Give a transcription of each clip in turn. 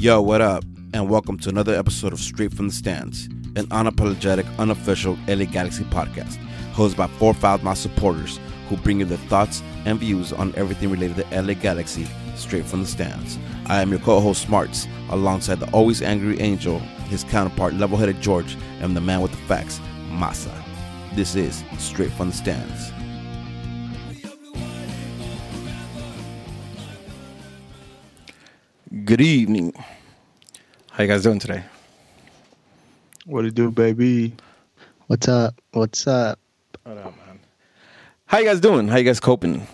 Yo, what up? And welcome to another episode of Straight from the Stands, an unapologetic, unofficial LA Galaxy podcast, hosted by four Foulmouth supporters who bring you their thoughts and views on everything related to LA Galaxy straight from the stands. I am your co-host Smarts, alongside the always angry Angel, his counterpart level-headed George, and the man with the facts, Masa. This is Straight from the Stands. Good evening. How you guys doing today? What you do, baby? What's up? What's up? What up, man? How you guys doing? How you guys coping?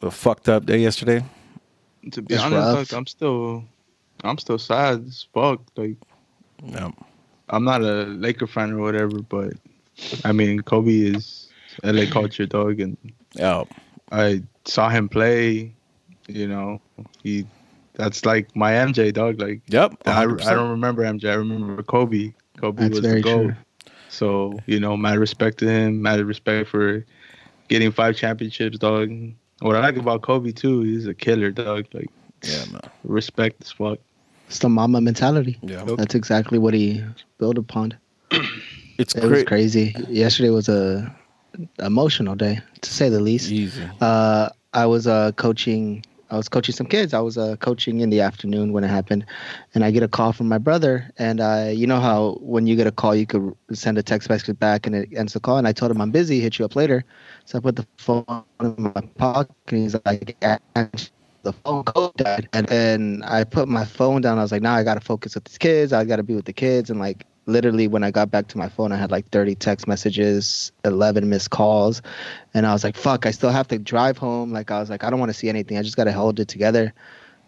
A fucked up day yesterday. To be It's honest, rough. like, I'm still, I'm still sad as fuck. Like Yeah. I'm not a Laker fan or whatever, but I mean Kobe is LA culture dog, and Yeah. I saw him play. You know, he that's like my MJ dog. Like Yep. I, I don't remember MJ. I remember Kobe. Kobe That's was very the goat. true. So you know, mad respect to him. Mad respect for getting five championships, dog. What I like about Kobe too, he's a killer, dog. Like Yeah, man. respect as fuck. It's the mamba mentality. Yeah. That's exactly what he built upon. It's It was crazy. crazy. Yesterday was a emotional day, to say the least. Easy. Uh, I was uh, coaching. I was coaching some kids. I was uh, coaching in the afternoon when it happened, and I get a call from my brother. And I, you know how when you get a call, you could send a text message back and it ends the call. And I told him I'm busy. Hit you up later. So I put the phone in my pocket. And he's like, "Actually, the phone code died. And and I put my phone down. I was like, now I gotta focus with these kids. I gotta be with the kids. And like literally when I got back to my phone, I had like 30 text messages, 11 missed calls. And I was like, fuck, I still have to drive home. Like I was like, I don't want to see anything. I just gotta hold it together.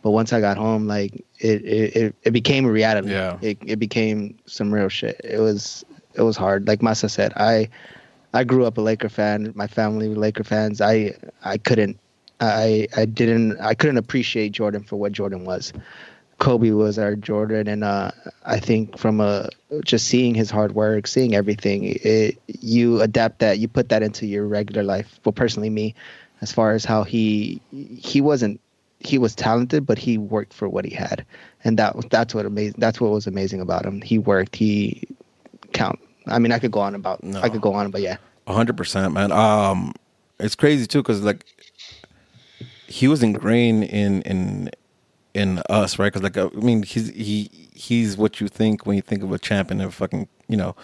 But once I got home, like it it, it, it became a reality. Yeah. It it became some real shit. It was it was hard. Like Masa said, I I grew up a Laker fan. My family were Laker fans. I I couldn't I I didn't I couldn't appreciate Jordan for what Jordan was. Kobe was our Jordan, and uh, I think from a just seeing his hard work, seeing everything, it, you adapt that, you put that into your regular life. Well, personally, me, as far as how he he wasn't he was talented, but he worked for what he had, and that that's what amazing. That's what was amazing about him. He worked. He count. I mean, I could go on about. No. I could go on, but yeah. A hundred percent, man. Um, it's crazy too, cause like he was ingrained in in in us, right? Cause like uh, I mean, he's he he's what you think when you think of a champion and fucking you know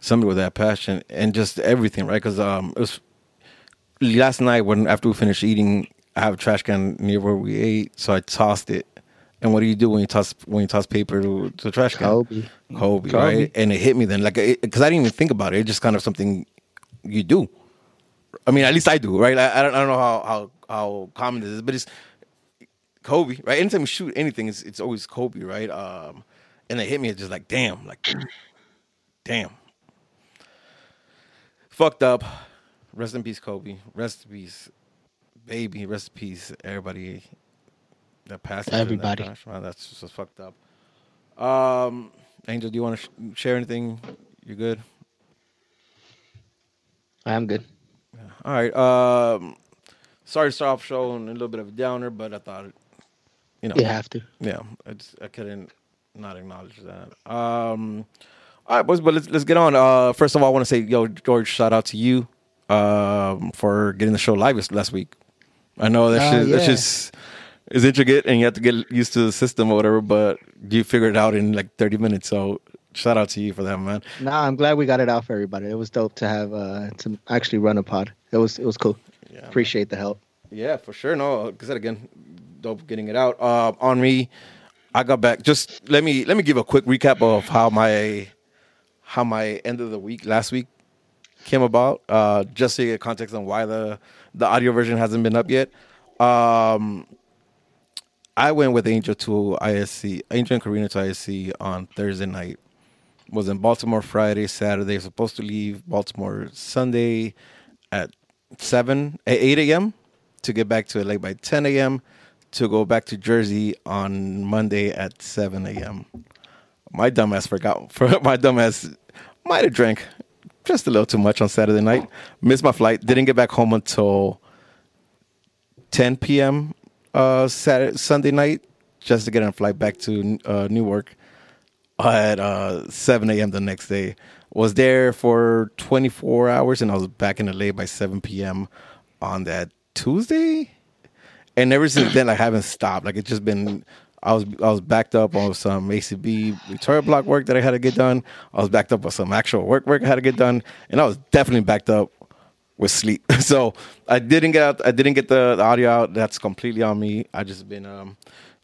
somebody with that passion and just everything, right? Cause um, it was last night when after we finished eating, I have a trash can near where we ate, so I tossed it. And what do you do when you toss when you toss paper to, to the trash can? Kobe. Kobe, Kobe. right? And it hit me then, like, because I didn't even think about it. It's just kind of something you do. I mean, at least I do, right? I, I don't, I don't know how, how how common this is, but it's Kobe, right? Anytime we shoot anything, it's it's always Kobe, right? Um, and they hit me, it's just like, damn, like, damn, fucked up. Rest in peace, Kobe. Rest in peace, baby. Rest in peace, everybody that passed. that Everybody. man. That's just fucked up. Um, Angel, do you want to sh- share anything? You're good? I'm good. All right. Um, sorry to start off show on a little bit of a downer, but I thought, it, you know, You have to. yeah, I, couldn't not acknowledge that. Um, all right, boys, but let's let's get on. Uh, first of all, I want to say, yo, George, shout out to you um, for getting the show live last week. I know that Oh, shit, that's yeah. just is intricate, and you have to get used to the system or whatever. But you figured it out in like thirty minutes. So shout out to you for that, man. Nah, I'm glad we got it out for everybody. It was dope to have uh to actually run a pod. It was it was cool. Yeah. Appreciate the help. Yeah, for sure. No, I said again, dope getting it out. Uh, on me, I got back. Just let me let me give a quick recap of how my how my end of the week last week came about. Uh, just to get context on why the the audio version hasn't been up yet. Um, I went with Angel to ISC, Angel and Karina to ISC on Thursday night. Was in Baltimore Friday, Saturday. Supposed to leave Baltimore Sunday at seven, at eight a.m. to get back to LA by ten a.m. to go back to Jersey on Monday at seven a.m. My dumbass forgot. For my dumbass might have drank just a little too much on Saturday night. Missed my flight. Didn't get back home until 10 p.m. Uh, Saturday, Sunday night. just to get on a flight back to uh, Newark at uh, 7 a.m. the next day. Was there for 24 hours, and I was back in LA by 7 p.m. on that Tuesday. And ever since then, I haven't stopped. Like it's just been. I was I was backed up on some ACB Victoria block work that I had to get done. I was backed up on some actual work work I had to get done, and I was definitely backed up with sleep. so I didn't get out. I didn't get the, the audio out. That's completely on me. I just been um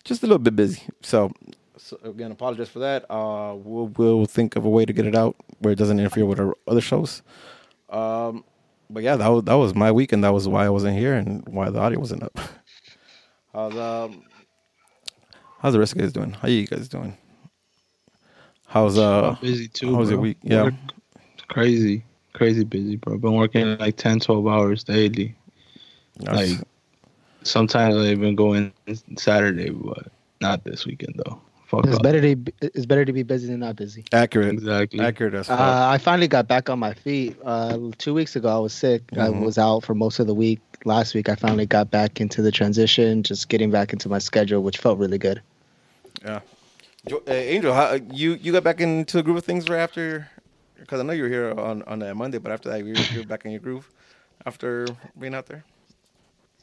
just a little bit busy. So, so again, apologize for that. Uh, we'll we'll think of a way to get it out where it doesn't interfere with our other shows. Um, but yeah, that was that was my week, and that was why I wasn't here and why the audio wasn't up. How's um how's the rest of you guys doing? How you guys doing? How's uh busy too. how's your week? Yeah. Work, crazy, crazy busy, bro. Been working like 10, 12 hours daily. nice. Like sometimes I even go in Saturday, but not this weekend though. Fuck It's off. better to be, it's better to be busy than not busy. accurate, Exactly. accurate as fuck. Uh, I finally got back on my feet. Uh, two weeks ago, I was sick. I Mhm. was out for most of the week. Last week, I finally got back into the transition, just getting back into my schedule, which felt really good. Yeah. Uh, Angel, how, you you got back into the groove of things right after? Because I know you were here on on that Monday, but after that, you were, you were back in your groove after being out there.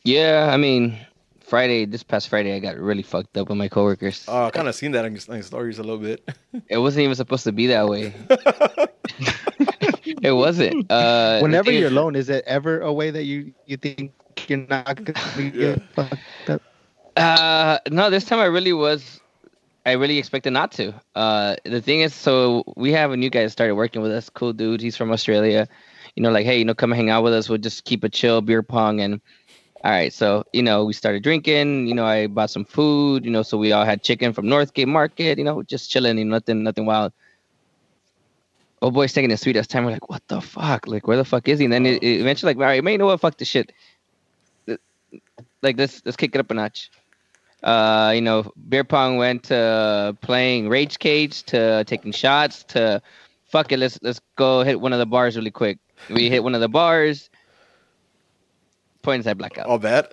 Yeah, I mean, Friday, this past Friday, I got really fucked up with my coworkers. Oh, I kind of seen that in your, in your stories a little bit. It wasn't even supposed to be that way. it wasn't. Uh, Whenever thing you're alone, is it ever a way that you you think you're not gonna get fucked up? Uh, no, this time I really was. I really expected not to. Uh, the thing is, so we have a new guy that started working with us. Cool dude. He's from Australia. You know, like, hey, you know, come hang out with us. We'll just keep a chill, beer pong, and all right. So, you know, we started drinking. You know, I bought some food. You know, so we all had chicken from Northgate Market. You know, just chilling. You know, nothing, nothing wild. Oh boy's taking his sweet ass time. We're like, what the fuck? Like, where the fuck is he? And then it, it eventually, like, all right, man, you know what? Fuck this shit. Like, let's let's kick it up a notch. Uh, you know, beer pong went to playing rage cage to taking shots to fuck it. Let's let's go hit one of the bars really quick. We hit one of the bars. Points I black out. All bad.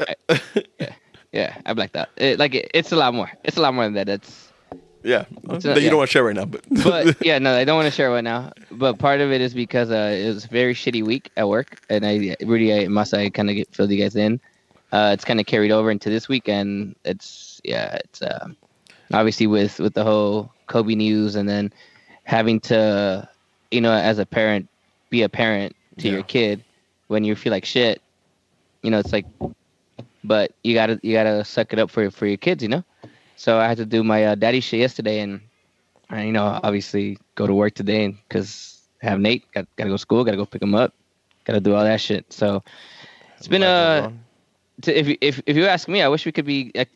Yeah, I blacked out. It, like it, it's a lot more. It's a lot more than that. It's yeah, that you yeah. don't want to share right now, but but yeah, no, I don't want to share right now. But part of it is because uh, it was a very shitty week at work, and I really I must I kind of filled you guys in. Uh, it's kind of carried over into this weekend. it's yeah, it's uh, obviously with with the whole Kobe news, and then having to, you know, as a parent, be a parent to your kid when you feel like shit. You know, it's like, but you gotta you gotta suck it up for for your kids, you know. So I had to do my uh, daddy shit yesterday, and and you know, obviously go to work today and because I have Nate. Got gotta go to school. Gotta go pick him up. Gotta do all that shit. So it's been uh, to, if you- if if you ask me, I wish we could be like,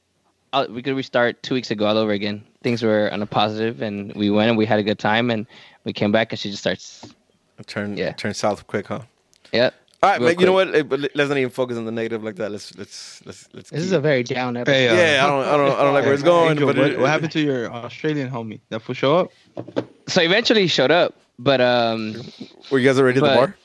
uh, we could restart two weeks ago all over again. Things were on a positive, and we went and we had a good time, and we came back, and she just starts. turn Yeah. turn south quick, huh? Yep. All right, Real but you know what? Let's not even focus on the negative like that. Let's let's let's let's. This is a very down episode. Hey, uh, yeah. I don't I don't I don't like where it's going. Angel, but what, it- what happened to your Australian homie? That for show up? So eventually he showed up, but um, Were you guys already at the but- bar?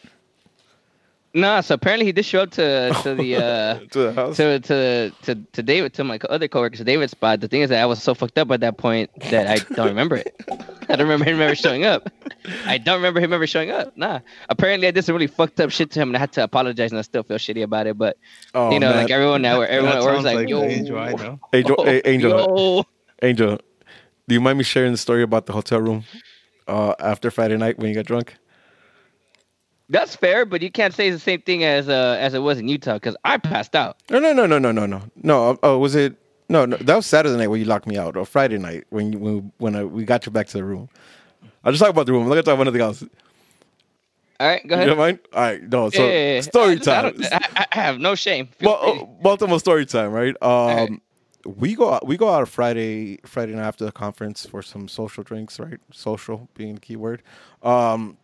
No. So apparently he did show up to to the. uh to the house. to to to to David to my other coworkers David's spot. The thing is that I was so fucked up at that point that I don't remember it. I don't remember him ever showing up. I don't remember him ever showing up. Nah. Apparently I did some really fucked up shit to him and I had to apologize and I still feel shitty about it. But oh, you know, man. like everyone now, everyone That was sounds like, yo, the Angel I know. Angel, eh, Angel, yo. Angel, do you mind me sharing the story about the hotel room uh, after Friday night when you got drunk? That's fair, but you can't say the same thing as uh as it was in Utah because I passed out. No, no, no, no, no, no, no. No, oh, was it? No, no, that was Saturday night when you locked me out, or Friday night when you, when when I, we got you back to the room. I'll just talk about the room. I'm not gonna talk about anything else. All right, go You ahead. don't mind? All right, no. So Yeah, yeah, yeah. story I- time. I, I have no shame. Well, uh, Baltimore story time, right? Um, right. we go out, we go out Friday Friday night after the conference for some social drinks, right? Social being the key word. Um,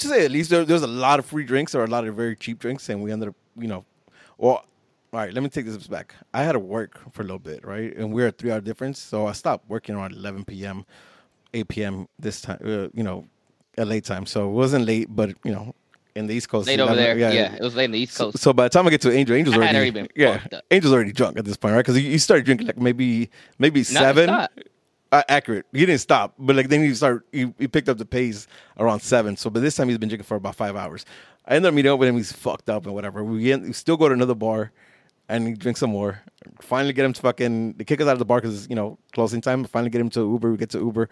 to say at least there, there's a lot of free drinks or a lot of very cheap drinks, and we ended up, you know, well. All right, let me take this back. I had to work for a little bit, right? And we're a three hour difference. So I stopped working around 11 p.m., 8 p.m. this time, uh, you know, at late time. So it wasn't late, but, you know, in the East Coast. Late over 11, there. Yeah, it was late in the East Coast. so by the time I get to Angel, Angel's already, already been yeah, up. Angel's already drunk at this point, right? Because you, he started drinking like maybe maybe No, seven. Uh, accurate. He didn't stop, but like then he start he, he picked up the pace around seven. So by this time he's been drinking for about five hours. I ended up meeting up with him. He's fucked up and whatever. We, end, we still go to another bar, and he drinks some more. Finally get him to fucking they kick us out of the bar because you know closing time. Finally get him to Uber. We get to Uber.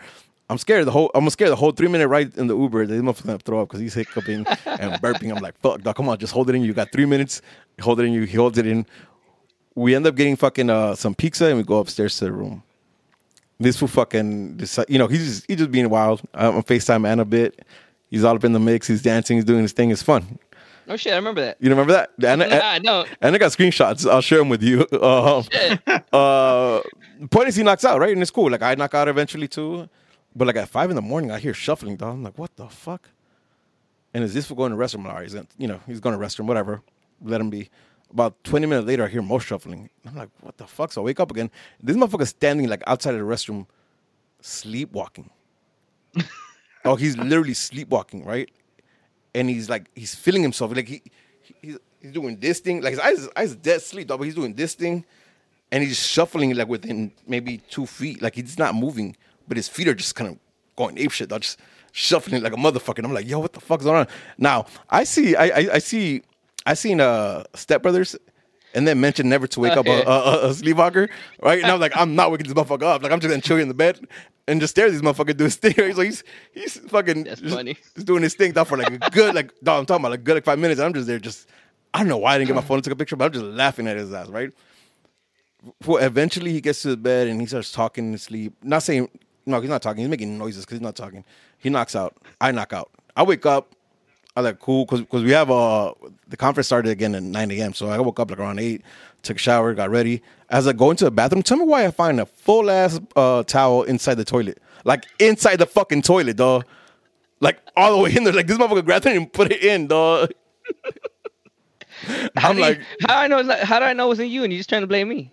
I'm scared the whole. I'm scared the whole three minute ride in the Uber. The motherfucker's gonna throw up because he's hiccuping and burping. I'm like, fuck, dog, come on, just hold it in. You got three minutes. Hold it in. You. He holds it in. We end up getting fucking uh, some pizza and we go upstairs to the room. This fool fucking, decide, you know, he's just, he's just being wild. I'm on Facetime and a bit. He's all up in the mix. He's dancing. He's doing his thing. It's fun. Oh shit, I remember that. You remember that? And, Nah, I and I got screenshots. I'll share them with you. Um, uh, point is, he knocks out, right? And it's cool. Like, I knock out eventually too. But like at five in the morning, I hear shuffling, dog. I'm like, what the fuck? And is this for going to the restroom? All right, he's, you know, he's going to restroom, whatever. Let him be. About 20 minutes later, I hear more shuffling. I'm like, what the fuck? So I wake up again. This motherfucker's standing like outside of the restroom, sleepwalking. oh, he's literally sleepwalking, right? And he's like, he's feeling himself. Like he, he he's, doing this thing. Like his eyes, his eyes dead sleep, dog, but he's doing this thing. And he's shuffling like within maybe two feet. Like he's not moving, but his feet are just kind of going ape shit. Dog, just shuffling like a motherfucker. And I'm like, yo, what the fuck's going on? Now I see, I, I, I see, I seen uh Step Brothers, and then mentioned never to wake up a, a, a sleepwalker, right? And I'm like, I'm not waking this motherfucker up. Like I'm just gonna chill in the bed and just stare at this motherfucker do his thing. He's like, he's he's fucking That's just, funny. just doing his thing for like a good like dog. I'm talking about like good like five minutes. And I'm just there, just I don't know why I didn't get my phone and took a picture, but I'm just laughing at his ass, right? Well, eventually he gets to the bed and he starts talking in his sleep. Not saying no, he's not talking. He's making noises because he's not talking. He knocks out. I knock out. I wake up. I was like cool because cause we have uh the conference started again at nine a.m. So I woke up like around eight, took a shower, got ready. As I go into the bathroom, tell me why I find a full ass uh, towel inside the toilet, like inside the fucking toilet, dog. Like all the way in there. Like this motherfucker grabbed it and put it in, dog. How I'm do you- like, how do I know? it's not- How do I know it wasn't you? And you just trying to blame me?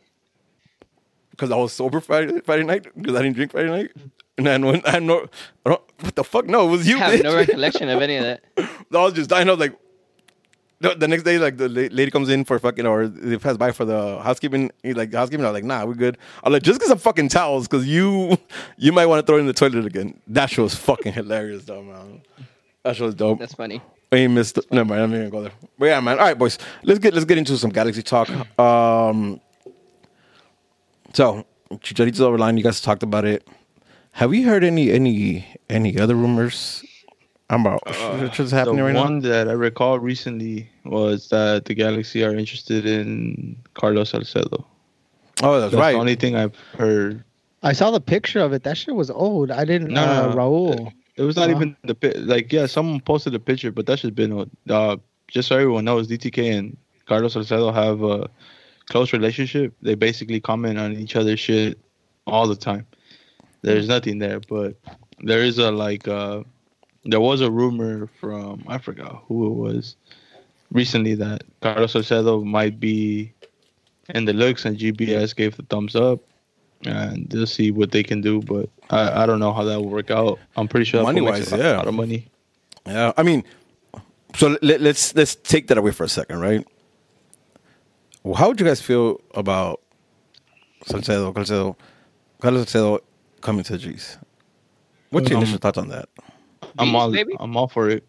because I was sober Friday, Friday night because I didn't drink Friday night, and then when I know I don't- what the fuck, no, it was you, I have bitch. no recollection of any of that. I was just dying. I was like, the, the next day, like the lady comes in for fucking, or they pass by for the housekeeping. Like, housekeeping. I was like, nah, we're good. I'm like, just get some fucking towels, because you, you might want to throw it in the toilet again. That shit was fucking hilarious, though, man. That shit was dope. That's funny. I ain't missed. Never mind. I'm not even gonna go there. But yeah, man. All right, boys. Let's get let's get into some Galaxy talk. Um. So, Chicharito's over line. You guys talked about it. Have you heard any any any other rumors about what's happening right now? the one that I recall recently was that the Galaxy are interested in Carlos Salcedo. Oh, that's, That's right. the only thing I've heard. I saw the picture of it. That shit was old. I didn't. No, uh, no, no. Raul. It was not Uh-huh. even the pi- like yeah. Someone posted a picture, but that just been old. Uh, just so everyone knows, DTK and Carlos Salcedo have a close relationship. They basically comment on each other's shit all the time. There's nothing there, but there is a like. Uh, there was a rumor from I forgot who it was recently that Carlos Salcedo might be in the looks, and GBS gave the thumbs up, and they'll see what they can do. But I, I don't know how that will work out. I'm pretty sure Money-wise, makes a lot- of money. Yeah, I mean, so let, let's let's take that away for a second, right? Well, how would you guys feel about Salcedo, Salcedo, Carlos Salcedo coming to the G's? What's your Um, initial thoughts on that? I'm all baby? I'm all for it.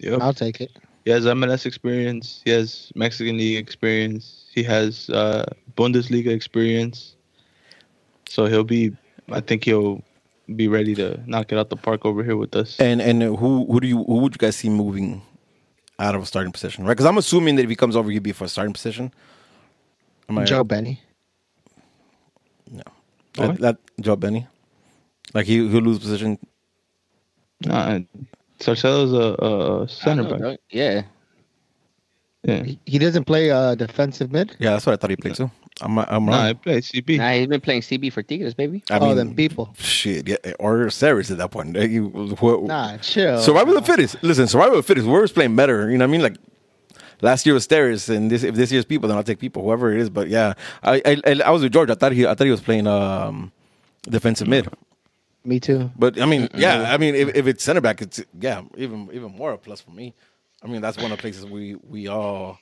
Yep. I'll take it. He has MLS experience. He has Mexican League experience. He has uh, Bundesliga experience. So he'll be. I think he'll be ready to knock it out the park over here with us. And and who who do you who would you guys see moving out of a starting position, right? Because I'm assuming that if he comes over, he'd be for a starting position. Am I Joe Benny. No, that, that Joe Benny, like he he'll lose position. Nah, a, a, a I center don't know, back. dog. Yeah. Yeah. He, he doesn't play uh, defensive mid. Yeah, that's what I thought he played too. I'm I'm Nah, he plays CB. Nah, he's been playing CB for Tigres, baby. I oh, mean, them people. shit, yeah, or Steres at that point. He, who, Nah, chill. Survival of the fittest. Listen, survival of the fittest. Whoever's playing better, you know what I mean? Like last year was Steres, and this if this year's people, then I'll take people, whoever it is. But yeah, I I, I- I was with George. I thought he I thought he was playing um defensive mid. Me too. But I mean, yeah, I mean if, if it's center back, it's yeah, even even more a plus for me. I mean, that's one of the places we we all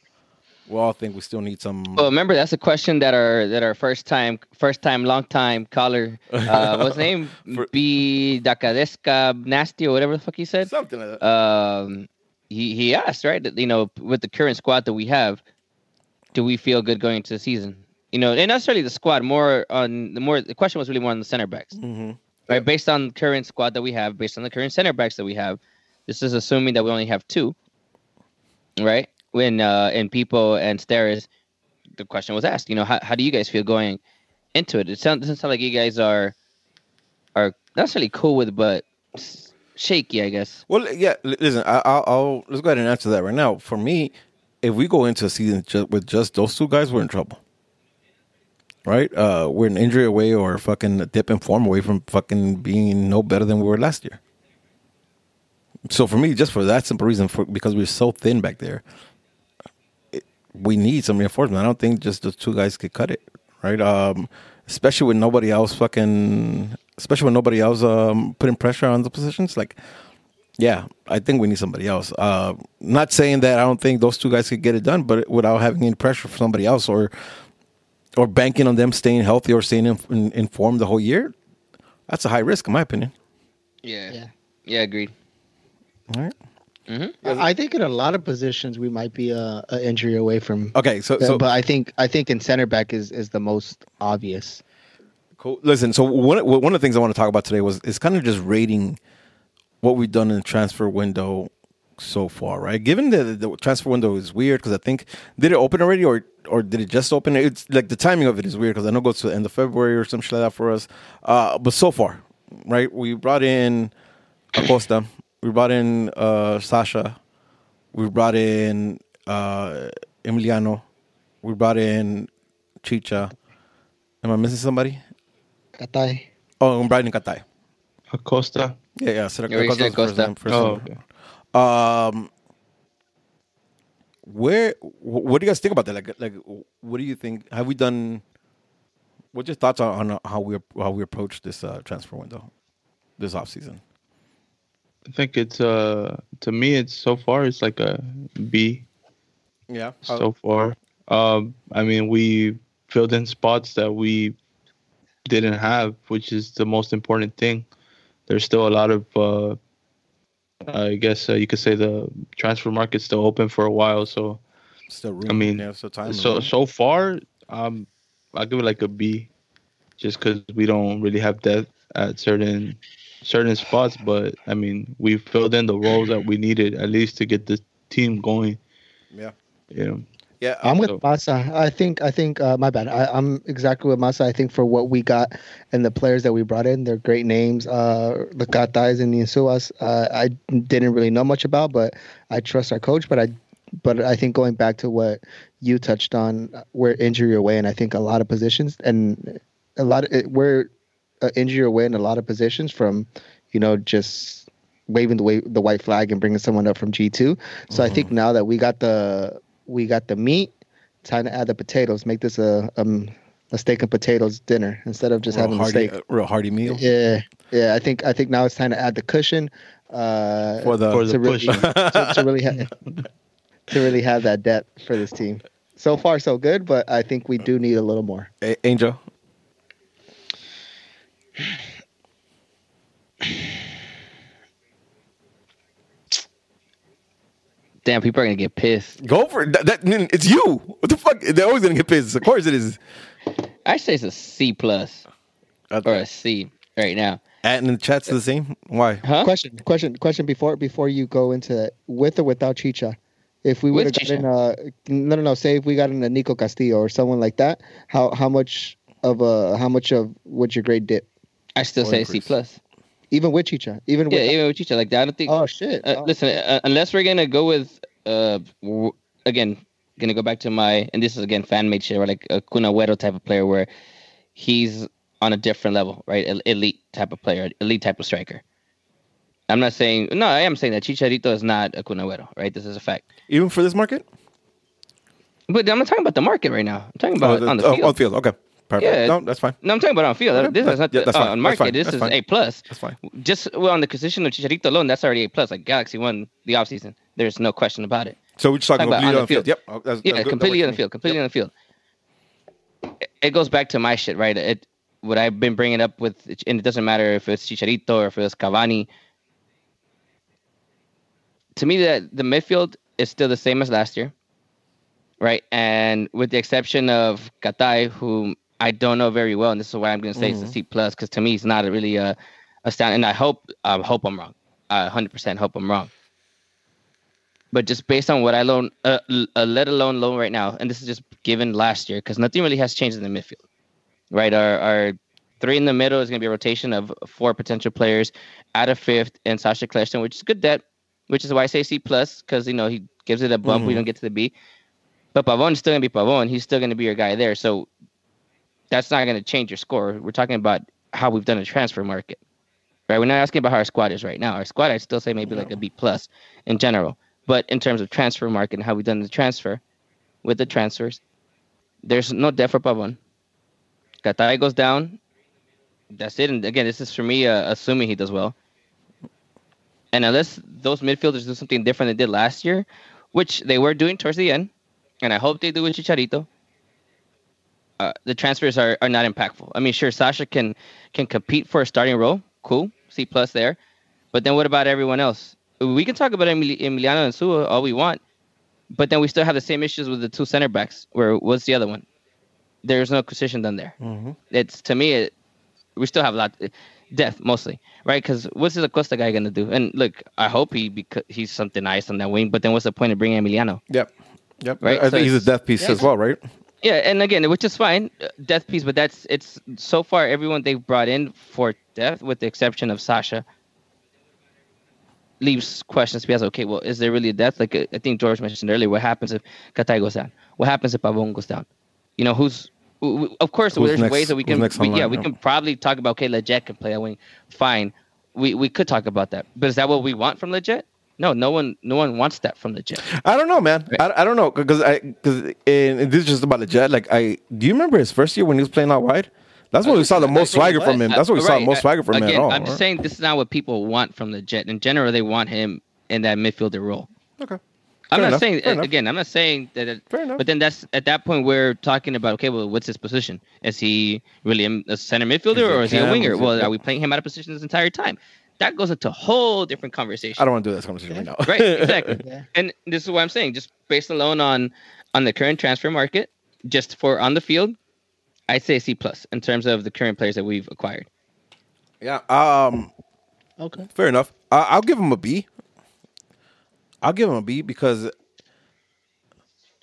we all think we still need some. Well, remember that's a question that our that our first time, first time, long time caller, uh, what's his name? For- B Dakadeska Nasty or whatever the fuck he said. something like that. Um, he he asked right, that, you know, with the current squad that we have, do we feel good going into the season? You know, and not necessarily the squad, more on the more the question was really more on the center backs, hmm right? Based on current squad that we have, based on the current center backs that we have, this is assuming that we only have two, right? When uh, in people and Steres, the question was asked, you know, how, how do you guys feel going into it? It sounds doesn't sound like you guys are are not necessarily cool with, it, but shaky, I guess. Well, yeah. Listen, I, I'll, I'll let's go ahead and answer that right now. For me, if we go into a season just, with just those two guys, we're in trouble. Right? Uh, we're an injury away or fucking a dip in form away from fucking being no better than we were last year. So for me, just for that simple reason, for because we're so thin back there, it, we need some reinforcement. I don't think just those two guys could cut it, right? Um, especially with nobody else fucking, especially with nobody else um, putting pressure on the positions. Like, yeah, I think we need somebody else. Uh, not saying that I don't think those two guys could get it done, but without having any pressure from somebody else or or banking on them staying healthy or staying in, in, informed the whole year, that's a high risk, in my opinion. Yeah. Yeah. Yeah, agreed. All right. Mm-hmm. I think in a lot of positions we might be a, a injury away from. Okay. So, Yeah, so but I think I think in center back is is the most obvious. Cool. Listen, so one one of the things I want to talk about today was is kind of just rating what we've done in the transfer window so far, right? Given that the transfer window is weird because I think did it open already or or did it just open? It's like the timing of it is weird because I know it goes to the end of February or some shit like that for us. Uh, but so far, right? We brought in Acosta, we brought in uh, Sasha, we brought in uh, Emiliano, we brought in Chicha. Am I missing somebody? Katai. Oh, and Brian Katai. Acosta. Yeah, yeah. So Yeah, we said first name, first Oh, name. okay. Um, where? What do you guys think about that? Like, like, what do you think? Have we done? What's your thoughts on, on how we how we approach this uh, transfer window, this off season? I think it's uh to me it's so far it's like a B Yeah. so far. Um, I mean we filled in spots that we didn't have, which is the most important thing. There's still a lot of uh, I guess uh, you could say the transfer market's still open for a while. So still room. I mean, yeah, still time. so so far, um, I'll give it like a B, just because we don't really have depth at certain certain spots. But I mean, we filled in the roles that we needed at least to get the team going. Yeah. You know, yeah. I'm with So- Masa. I think I think uh, my bad. I, I'm exactly with Masa. I think for what we got and the players that we brought in, they're great names. Uh, the Katais and the Insuas, uh, I didn't really know much about, but I trust our coach. But I, but I think going back to what you touched on, we're injury away, and I think a lot of positions and a lot of it, we're uh, injury away in a lot of positions from, you know, just waving the way the white flag and bringing someone up from G two. So I think now that we got the we got the meat, time to add the potatoes. Make this a um a steak and potatoes dinner instead of just real having the hearty, steak. uh, real hearty meal Yeah, yeah. I think I think now it's time to add the cushion. Uh, for the. for the to really, push. to, to really ha- to really have that depth for this team. So far, so good, but I think we do need a little more. A- Angel. Damn, people are gonna get pissed. Go for it. That, that, it's you. What the fuck? They're always gonna get pissed. Of course it is. I say it's a C plus or a C right now. And in the chat's the same. Why? Huh? Question, question, question. Before before you go into that, with or without Chicha, if we would have gotten a no no no, say if we got in a Nico Castillo or someone like that, how how much of a how much of would your grade dip? I still Or say C plus. Even with Chicha, even Yeah, with even with Chicha, like that. I don't think. oh shit, Uh, Oh. listen, uh, unless we're gonna go with uh w- again, gonna go back to my and this is again fan made shit, right? Like a Kun Agüero type of player where he's on a different level, right? Elite type of player, elite type of striker. I'm not saying no, I am saying that Chicharito is not a Kun Agüero, right? This is a fact. Even for this market? But I'm not talking about the market right now. I'm talking about oh, on the oh, field. on field. Okay. Perfect. Yeah. No, that's fine. No, I'm talking about on field. Okay, This is not yeah, the, that's uh, on market. This That's is fine. A plus. That's fine. Just well, on the position of Chicharito alone, that's already A plus. Like Galaxy won the offseason. There's no question about it. So we're just talking Talk about on on the field. field. Yep. Oh, that's- Yeah, that's completely on the field. Completely Yep. on the field. It- goes back to my shit, right? It what I've been bringing up with, and it doesn't matter if it's Chicharito or if it's Cavani. To me, that the midfield is still the same as last year, right? And with the exception of Katai, whom I don't know very well, and this is why I'm going to say it's a Mhm. C plus because to me it's not a really a, a stand. And I hope I hope I'm wrong. I 100% hope I'm wrong. But just based on what I learn, uh, uh, let alone loan right now, and this is just given last year because nothing really has changed in the midfield, right? Our, our three in the middle is going to be a rotation of four potential players, at a fifth, and Sasha Kljestan, which is good depth, which is why I say C plus because you know he gives it a bump. We Mhm. don't get to the B, but Pavon is still going to be Pavon. He's still going to be your guy there. So that's not going to change your score. We're talking about how we've done a transfer market, right? We're not asking about how our squad is right now. Our squad, I'd still say maybe like a B plus in general. But in terms of transfer market and how we've done the transfer with the transfers, there's no depth for Pavon. Katai goes down. That's it. And again, this is for me uh, assuming he does well. And unless those midfielders do something different than they did last year, which they were doing towards the end, and I hope they do with Chicharito, uh, the transfers are, are not impactful. I mean, sure, Sasha can can compete for a starting role. Cool, C plus there. But then what about everyone else? We can talk about Emili- Emiliano Insua all we want, but then we still have the same issues with the two center backs. Where what's the other one? There's no acquisition done there. Mhm. It's to me, it, we still have a lot depth mostly, right? Because what's the Costa guy gonna do? And look, I hope he because he's something nice on that wing. But then what's the point of bringing Emiliano? Yep. Yep. Right, I so think he's a death piece yeah, as well, right? Yeah, and again, which is fine, uh, death piece. But that's it's so far everyone they've brought in for death, with the exception of Sasha, leaves questions to be asked. Okay, well, is there really a death? Like uh, I think George mentioned earlier, what happens if Katai goes down? What happens if Pavon goes down? You know, who's of course Who's there's next- ways that we can we, yeah we yeah. can probably talk about okay Lletget can play that wing fine we we could talk about that but is that what we want from Lletget no no one no one wants that from the jet. I don't know, man. I, I don't know because I because this is just about the jet. Like I, do you remember his first year when he was playing out wide? That's when we saw the most swagger from him. That's when we Uh, saw the most swagger from him again, at all. I'm just right? saying this is not what people want from the Jet. in general they want him in that midfielder role Okay. I'm not enough, saying fair enough. again. I'm not saying that. It, Fair enough. But then that's at that point we're talking about okay, well, what's his position? Is he really a- a center midfielder Is or is he a winger? Well, are we playing him out of position this entire time? That goes into a whole different conversation. I don't want to do this conversation right now. Right, exactly. Yeah. And this is what I'm saying. Just based alone on on the current transfer market, just for on the field, I'd say C plus in terms of the current players that we've acquired. yeah. Um. Okay. Fair enough. I, I'll give him a B. I'll give him a B because,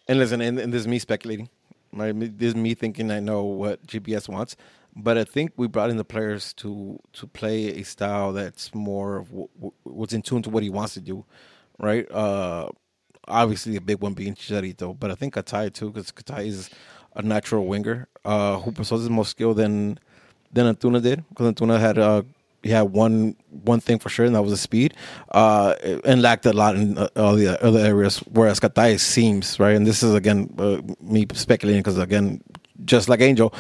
and listen, and, and this is me speculating. Right, this is me thinking I know what GBS wants, but I think we brought in the players to to play a style that's more of wh- wh- what's in tune to what he wants to do, right? Uh, obviously, a big one being Chicharito, but I think Katai too, because Katai is a natural winger uh, who possesses more skill than than Antuna did, because Antuna had uh, he had one one thing for sure, and that was the speed, uh, and lacked a lot in uh, all the other areas. Whereas Katai seems right, and this is again uh, me speculating because again, just like Angel,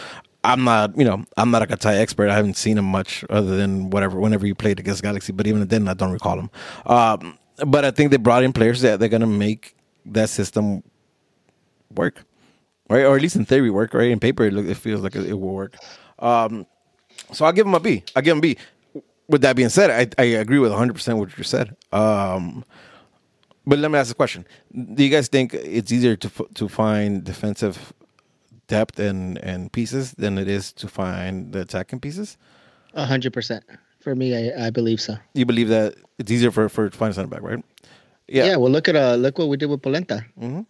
I'm not you know I'm not a Katai expert. I haven't seen him much other than whatever whenever he played against Galaxy, but even then I don't recall him. Um, but I think they brought in players that they're gonna make that system work, right? Or at least in theory work, right? In paper, it, look, it feels like it, will work. Um, so I'll give him a B. I give him a B. With that being said, I, I agree with 100 percent what you said. Um, but let me ask a question: Do you guys think it's easier to to find defensive depth and and pieces than it is to find the attacking pieces? A hundred percent. For me, I, I believe so. You believe that it's easier for for to find a center back, right? Yeah. Yeah. Well, look at uh, look what we did with Polenta. hmm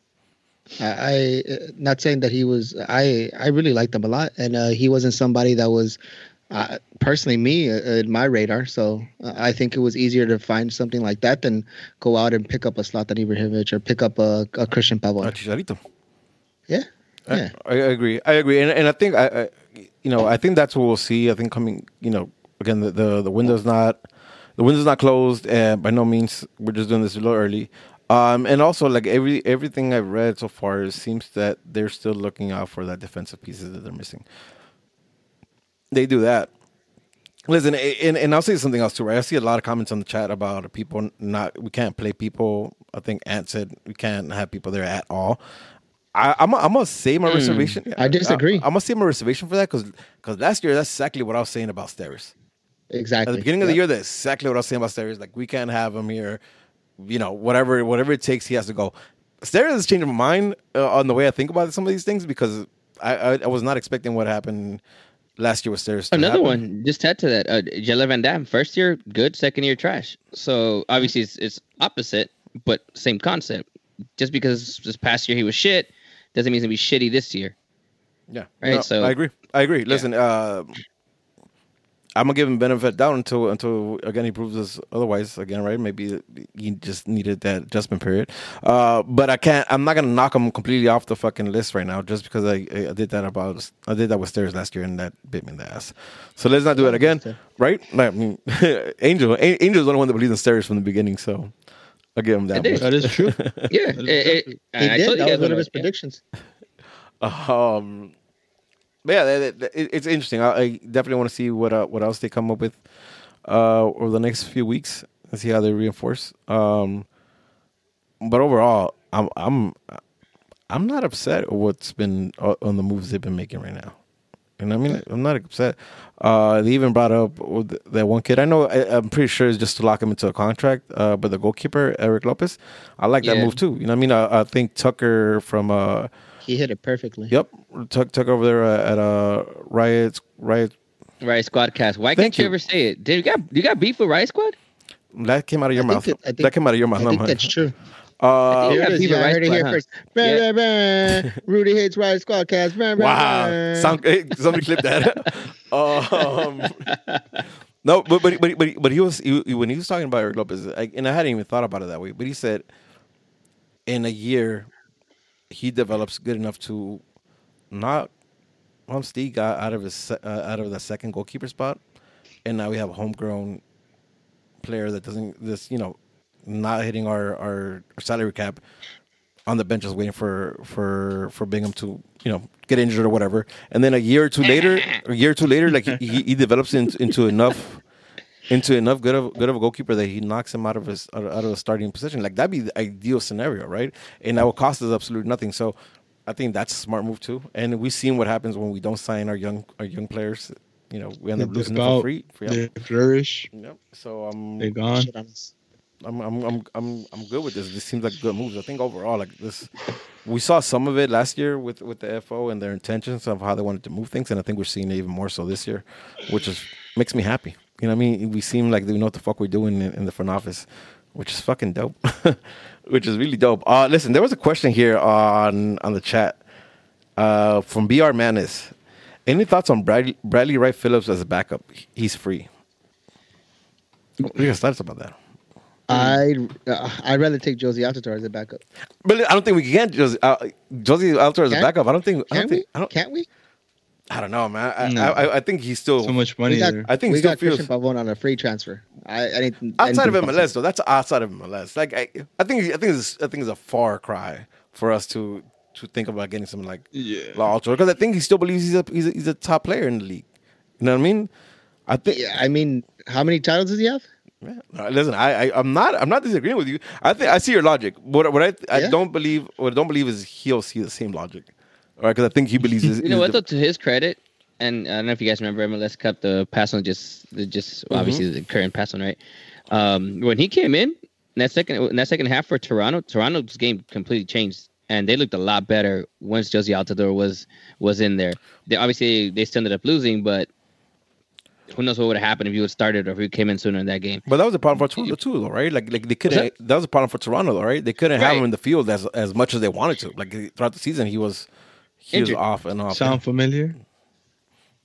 I, I uh, not saying that he was. I I really liked him a lot, and uh, he wasn't somebody that was. Uh, personally, me uh, in my radar, so uh, I think it was easier to find something like that than go out and pick up a Zlatan Ibrahimovic or pick up a, a Christian Chicharito. Yeah, yeah. I, I agree. I agree, and and I think I, I, you know, I think that's what we'll see. I think coming, you know, again, the the, the window's not the window's not closed, and by no means we're just doing this a little early. Um, and also like every everything I've read so far, it seems that they're still looking out for that defensive pieces that they're missing. they do that. Listen, and, and I'll say something else too, right? I see a lot of comments on the chat about people not we can't play people. I think Ant said we can't have people there at all. I, I'm, I'm gonna say my reservation. I disagree. I, am gonna say my reservation for that because because last year that's exactly what I was saying about Steres. At the beginning of the year, that's exactly what I was saying about Steres. Like we can't have him here. You know, whatever whatever it takes, he has to go. Steres has changed my mind uh, on the way I think about some of these things because I I, I was not expecting what happened last year with Steres. to Another happen. one, just add to that. Uh, Jelle Van Damme, first year good, second year trash. So obviously it's, it's opposite, but same concept. Just because this past year he was shit, doesn't mean he's gonna be shitty this year. Yeah, Right, No, so- I agree. I agree. Listen, uh, I'm gonna give him benefit down until until again he proves us otherwise. Again, right? Maybe he just needed that adjustment period. Uh, but I can't. I'm not gonna knock him completely off the fucking list right now just because I, I did that about I did that with Steres last year and that bit me in the ass. So let's not do it again, right? I mean, Angel Angel's the only one that believes in Steres from the beginning, so I'll give him that. I did. much. That is true. Yeah, That is it- it- He I did. told That guys was one of his it, yeah. predictions. Um, but yeah, that- that- it- it's interesting. I, I definitely want to see what uh, what else they come up with uh, over the next few weeks and see how they reinforce. Um, but overall, I'm I'm I'm not upset at what's been uh, on the moves they've been making right now. And I mean, I'm not upset. Uh, they even brought up that one kid. I know. I, I'm pretty sure it's just to lock him into a contract. Uh, but the goalkeeper, Eric Lopez, I like that move too. You know, what I mean, I, I think Tucker from uh, He hit it perfectly. Yep, took over there uh, at uh Riot Riot. Right, Squad Cast. Why Thank can't you, you. ever say it? Did you got you got beef with Riot Squad? That came out of your I mouth. that- think- that came out of your mouth. I think mine. that's true. Uh, You it is. Yeah, I heard it here first. Bah, bah, bah. Rudy hates Riot Squad cast. Bah, bah, wow, bah. Sound, hey, somebody clip that. um, no, but but but but, but he was he, he- when he was talking about Eric Lopez, I, and I hadn't even thought about it that way. But he said, in a year, he develops good enough to not Vom Steeg got out of his uh, out of the second goalkeeper spot, and now we have a homegrown player that doesn't this you know not hitting our, our our salary cap on the bench just waiting for for for Bingham to you know get injured or whatever, and then a year or two later, a year or two later, like he, he, he develops into, into enough into enough good of good of a goalkeeper that he knocks him out of his out of out the starting position. Like that'd be the ideal scenario, right? And that would cost us absolutely nothing. So I think that's a smart move too. And we've seen what happens when we don't sign our young our young players. You know, we end up losing them for free. For, They flourish. Yep. So um, They're gone. I'm I'm I'm I'm I'm good with this. This seems like good moves. I think overall, like this, we saw some of it last year with with the FO and their intentions of how they wanted to move things, and I think we're seeing it even more so this year, which is makes me happy. You know, what I mean, we seem like we know what the fuck we're doing in, in the front office, which is fucking dope. which is really dope. Uh, listen, there was a question here on on the chat uh, from Br Manis. Any thoughts on Bradley, Bradley Wright Phillips as a backup? He's free. Are your thoughts about that? I'd uh, I'd rather take Jozy Altidore as a backup. But I don't think we can Jozy, uh, Jozy Alter as a backup. I don't think. I Can don't think. we? I don't. Can't we? I don't know, man. I, No. I, I, I think he's still So much money got. I think we still got feels- Christian Pavon on a free transfer. I, I need, outside of anything MLS though. That's outside of MLS. Like I, I think I think it's I think it's a far cry for us to to think about getting something like Yeah. La Alter because I think he still believes he's a he's a, he's a top player in the league. You know what I mean? I think. Yeah, I mean, how many titles does he have? Yeah. Listen, I, I I'm not I'm not disagreeing with you. I think I see your logic. What what I I Yeah. don't believe what I don't believe is he'll see the same logic. All right, because I think he believes. You know what? Though, to his credit, and I don't know if you guys remember MLS Cup, the pass on just, the just Mm-hmm. obviously the current pass on, right? Um, when he came in, in that second, in that second half for Toronto, Toronto's game completely changed, and they looked a lot better once Jozy Altidore was was in there. They obviously they still ended up losing, but who knows what would have happened if you had started or if you came in sooner in that game. But that was a problem for Toronto too, though, right? Like, like they couldn't. that? That? was a problem for Toronto, though, right? They couldn't have him in the field as as much as they wanted to. Like throughout the season, he was he Injured. was off and off. Sound familiar?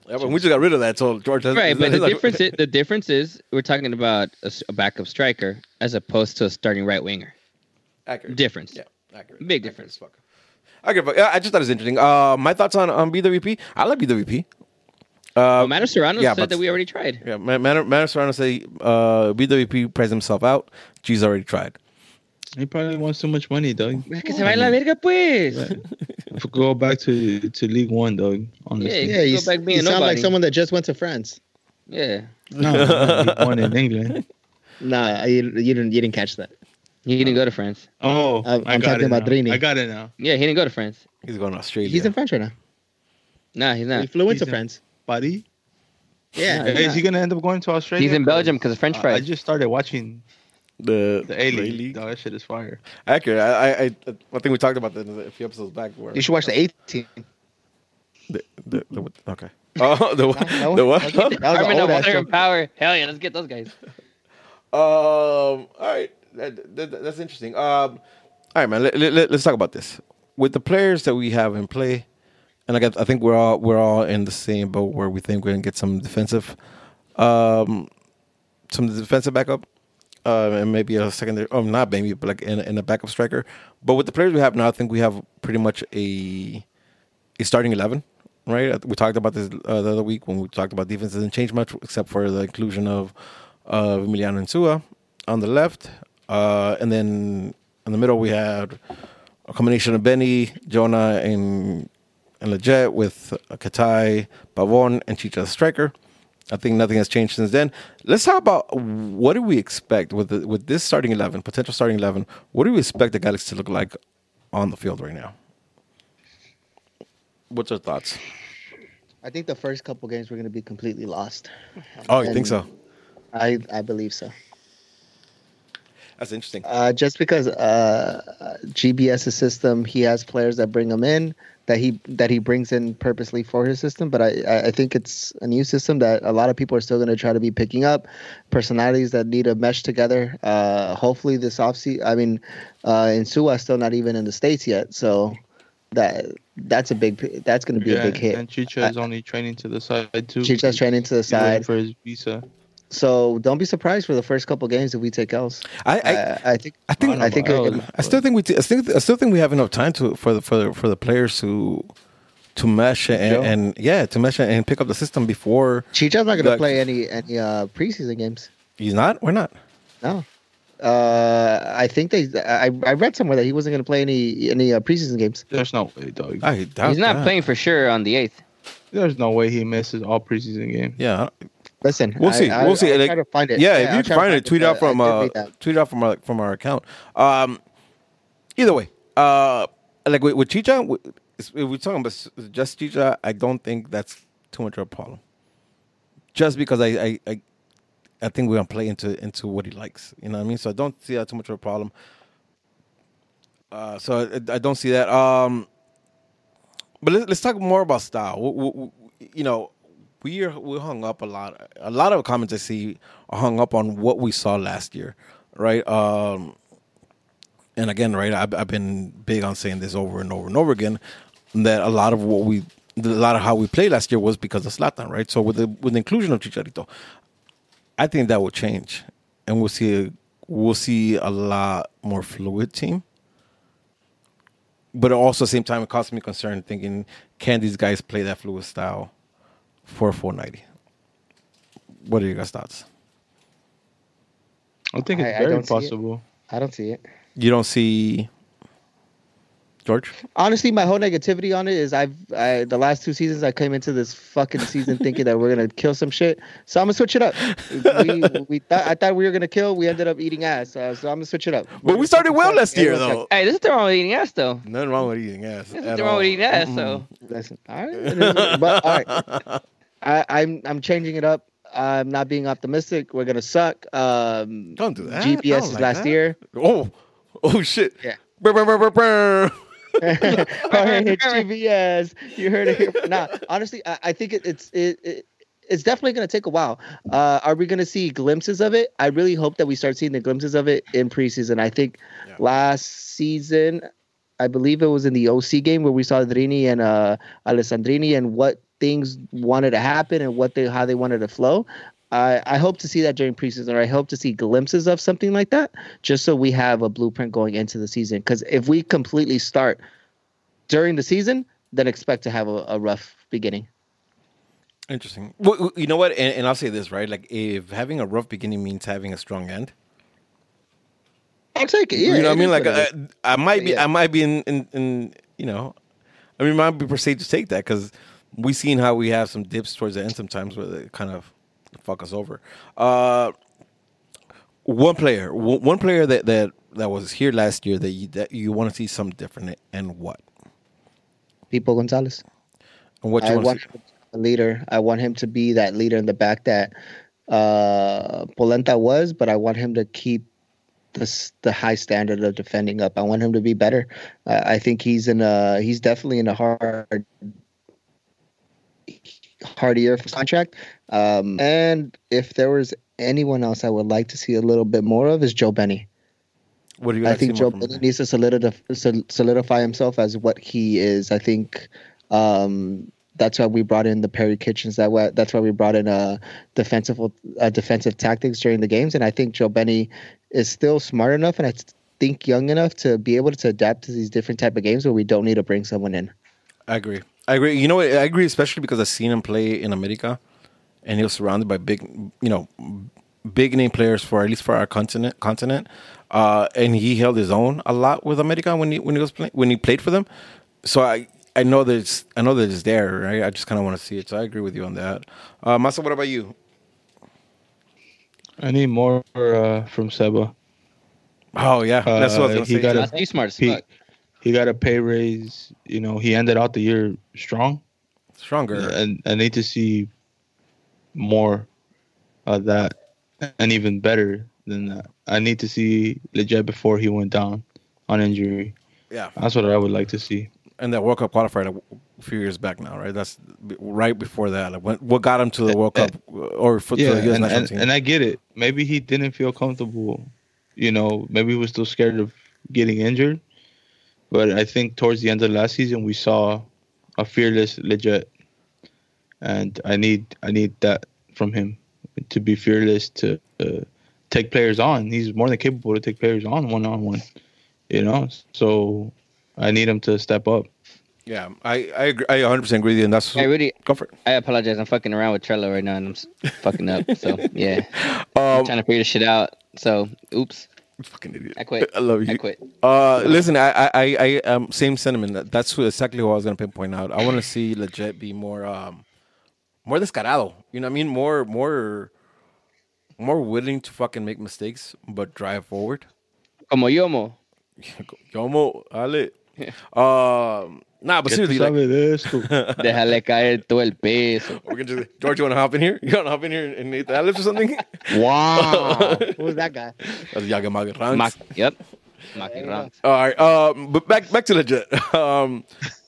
Yeah, but we just got rid of that. So George, has, Right, but the like- difference is, the difference is we're talking about a backup striker as opposed to a starting right winger. accurate difference. Yeah, accurate. Big Accurate difference. as fuck. Accurate. but, I just thought it was interesting. Uh, my thoughts on on BWP. I like BWP. Uh, Well, Manu Serrano yeah, said but- that we already tried. Yeah, Man, Man, Man Serrano say uh, BWP priced himself out. G's already tried. He probably wants too much money, dog. Que se vaya la verga, pues. Go back to to League One, dog. Honestly, Yeah, Yeah, you, go back you being sound like someone that just went to France. Yeah. no, no, League One in England. Nah, you, you didn't you didn't catch that. He didn't go to France. Oh, I'm- I I'm got talking it about now. Drini. I got it now. Yeah, he didn't go to France. He's going to Australia. He's in France right now. Nah, he's not. He flew He's into in- France. Buddy, Yeah. Yeah, Hey, is he gonna end up going to Australia? He's in Belgium because of French I- I just started watching the the A League. Dog, that shit is fire. Accurate. I, I, I, I think we talked about that a few episodes back. Where You should watch the 18. the, the, the, okay. Oh, the, what- that the what? was- that was the Armin of Water and. Power. Hell yeah, let's get those guys. Um. All right. That, that, that's interesting. Um. All right, man. Let, let, us talk about this with the players that we have in play, and I I think we're all we're all in the same boat where we think we're gonna get some defensive, um, some defensive backup, uh, and maybe a secondary. Oh, not maybe, but like in, in a backup striker. But with the players we have now, I think we have pretty much a a starting eleven. Right, we talked about this uh, the other week when we talked about defense. Doesn't change much except for the inclusion of uh, Emiliano Insua on the left, uh, and then in the middle we had a combination of Benny, Jonah, and and Lletget with Katai, Pavon, and Chicha striker. I think nothing has changed since then. Let's talk about what do we expect with the, with this starting eleven, potential starting eleven. What do we expect the Galaxy to look like on the field right now? What's your thoughts? I think the first couple games we're going to be completely lost. Oh, you think so? I I believe so. That's interesting. Uh, just because uh, GBS's system, he has players that bring him in that he that he brings in purposely for his system. But I I- think it's a new system that a lot of people are still going to try to be picking up personalities that need to mesh together. Uh, hopefully this offseason, I mean, uh, Insua still not even in the states yet, so that that's a big that's going to be yeah, a big hit. and Chicha is only training to the side too. Chicha's training to the side, for his visa. So don't be surprised for the first couple games if we take L's. I, I, I, I think I think I think Oh, it- I still think we. T- I think. I still think we have enough time to for the for the for the players to to mesh and, Gel. and yeah to mesh and pick up the system before Chicha's not going to play any any uh, preseason games. he's not. We're not. No. Uh, I think they. I, I read somewhere that he wasn't going to play any any uh, preseason games. There's no way, dog. I doubt He's not that. playing for sure on the eighth. There's no way he misses all preseason games. Yeah, Listen, we'll I- see. I, we'll see. I'll Like, try to find it. Yeah, if you can to find it, tweet it out from uh, tweet out from our from our account. Um, either way, uh, like with, with Chicha, with- if we're talking about just Chicha, I don't think that's too much of a problem. Just because I I, I, I think we're gonna play into into what he likes. You know what I mean? So I don't see that too much of a problem. Uh, so I, I don't see that. Um, but let's, let's talk more about style. W- w- w- you know, we are we hung up a lot. A lot of comments I see are hung up on what we saw last year, right? Um, and again, right, I've, I've been big on saying this over and over and over again that a lot of what we, a lot of how we played last year was because of Zlatan, right? So with the with the inclusion of Chicharito, I think that will change, and we'll see a, we'll see a lot more fluid team. But also, at the same time, it causes me concern thinking, can these guys play that fluid style for 490? What are your guys' thoughts? I think it's I very don't see it. possible. I don't see it. You don't see George? Honestly, my whole negativity on it is I've I, the last two seasons I came into this fucking season thinking that we're gonna kill some shit. So I'm gonna switch it up. We, we thought I thought we were gonna kill. We ended up eating ass. Uh, so I'm gonna switch it up. But we started well last year, Everyone's though. Hey, this is the wrong with eating ass though. Nothing wrong with eating ass. This is at the wrong with eating ass. So like, Listen, all right, but all right. I, I'm I'm changing it up. I'm not being optimistic. We're gonna suck. Um, Don't do that. GPS is like last that. year. Oh, oh shit. Yeah. Brr, brr, brr, brr, brr. All right, it's GBS. You heard it here. Nah, honestly, I, I think it, it's it, it it's definitely going to take a while. Uh, are we going to see glimpses of it? I really hope that we start seeing the glimpses of it in preseason. I think Yeah. last season, I believe it was in the OC game where we saw Drini and uh, Alessandrini and what things wanted to happen and what they how they wanted to flow. I, I hope to see that during preseason, or I hope to see glimpses of something like that, just so we have a blueprint going into the season. Because if we completely start during the season, then expect to have a, a rough beginning. Interesting. Well, you know what? And, and I'll say this, right? Like, if having a rough beginning means having a strong end, I'll take it. Yeah, you know what I mean? Like I. I might be, Yeah. I might be in, in, in you know, I mean, I might be per se to take that because we seen how we have some dips towards the end sometimes where they kind of fuck us over. Uh, one player, one one player that that that was here last year that you that you want to see something different and what People Gonzalez. and what you I want want to see. him to be a leader. I want him to be that leader in the back that uh, Polenta was, but I want him to keep this the high standard of defending up. I want him to be better. Uh, I think he's in a he's definitely in a hard hard year for contract. Um, and if there was anyone else I would like to see a little bit more of is Joe Benny. What do you? I like to think Joe Benny needs to solidify, solidify himself as what he is. I think um, that's why we brought in the Perry Kitchens. That why, that's why we brought in uh, defensive uh, defensive tactics during the games. And I think Joe Benny is still smart enough and I think young enough to be able to adapt to these different type of games where we don't need to bring someone in. I agree. I agree. You know what? I agree, especially because I've seen him play in America, and he was surrounded by big, you know, big name players for at least for our continent. Continent, uh, and he held his own a lot with America when he when he was playing when he played for them. So I I know that it's I know that it's there. Right? I just kind of want to see it. So I agree with you on that. Uh, Masa, what about you? I need more uh, from Seba. Oh yeah, that's what I was Uh, gonna he say. got too. a- That's smart as He, fuck. He got a pay raise. You know, he ended out the year strong. Stronger. And I need to see more of that and even better than that. I need to see Lletget before he went down on injury. Yeah, That's what I would like to see. and that World Cup qualifier a few years back now, right? That's right before that. Like, when, what got him to the World Cup uh, or for Yeah, the U.S. and, national and, team? and I get it. Maybe he didn't feel comfortable. You know, maybe he was still scared of getting injured. But I think towards the end of last season, we saw a fearless Lletget, and I need I need that from him to be fearless to uh, take players on. He's more than capable to take players on one on one. You know, so I need him to step up. Yeah, I I, agree, I 100 percent agree with you, and that's I really, go for it. I apologize. I'm fucking around with Trello right now, and I'm fucking up. So yeah, Um, I'm trying to figure this shit out. So oops, fucking idiot. I quit. I love you. I quit. Uh, listen, I I I, um same sentiment. That's exactly what I was gonna pinpoint out. I want to see Lletget be more um more descarado. You know what I mean? More more more willing to fucking make mistakes but drive forward. Como yomo. Yomo, Ale. Um, nah, but ¿Qué tú seriously, like, sabes de esto? Déjale caer todo el peso. we're gonna just, George, you want to hop in here? You want to hop in here and Nathan Alex or something? Wow. Who was that guy? That's Yagamaga Ranks. Mac, yep. Maki Ranks. All right, um, but back back to Lletget. Um,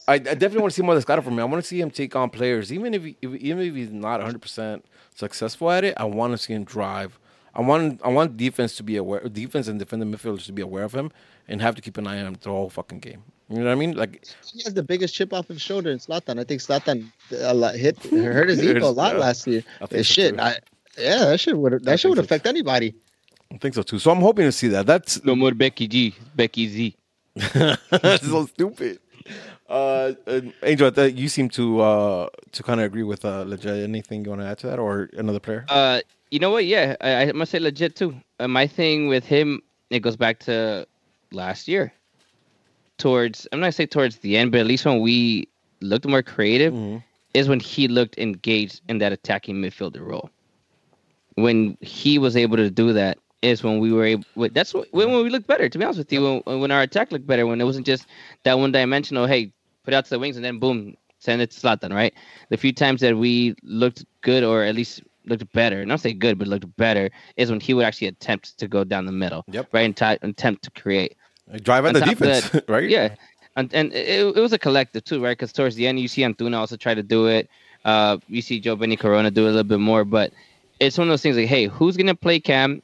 I, I definitely want to see more Descarado from him. I want to see him take on players, even if, he, if even if he's not 100 percent successful at it. I want to see him drive. I want I want defense to be aware, defense and defender midfielders to be aware of him and have to keep an eye on him the whole fucking game. You know what I mean? Like, He has the biggest chip off his shoulder in Zlatan. I think Zlatan a hit hurt his ego a lot Yeah. last year. I think shit, too. I, yeah, that shit would that shit would think so, affect anybody. I think so too. So I'm hoping to see that. That's No more Becky G. Becky Z. That's so stupid. Uh, uh, Angel, I you seem to uh to kind of agree with uh Lletget. Anything you want to add to that, or another player? Uh, you know what? Yeah, I, I must say Lletget too. Uh, my thing with him, it goes back to last year. Towards, I'm not say towards the end, but at least when we looked more creative, Mhm. is when he looked engaged in that attacking midfielder role. When he was able to do that, is when we were able. That's when, when we looked better. To be honest with you, when, when our attack looked better, when it wasn't just that one dimensional. Hey, put out to the wings and then boom, send it to Zlatan. Right. The few times that we looked good, or at least looked better, not say good, but looked better, is when he would actually attempt to go down the middle. Yep. Right. And t- attempt to create. Drive at on the defense, that, right? Yeah, and and it, it was a collective too, right? Because towards the end, you see Antuna also try to do it. Uh, you see Joe Benny Corona do it a little bit more, but it's one of those things like, hey, who's gonna play Cam?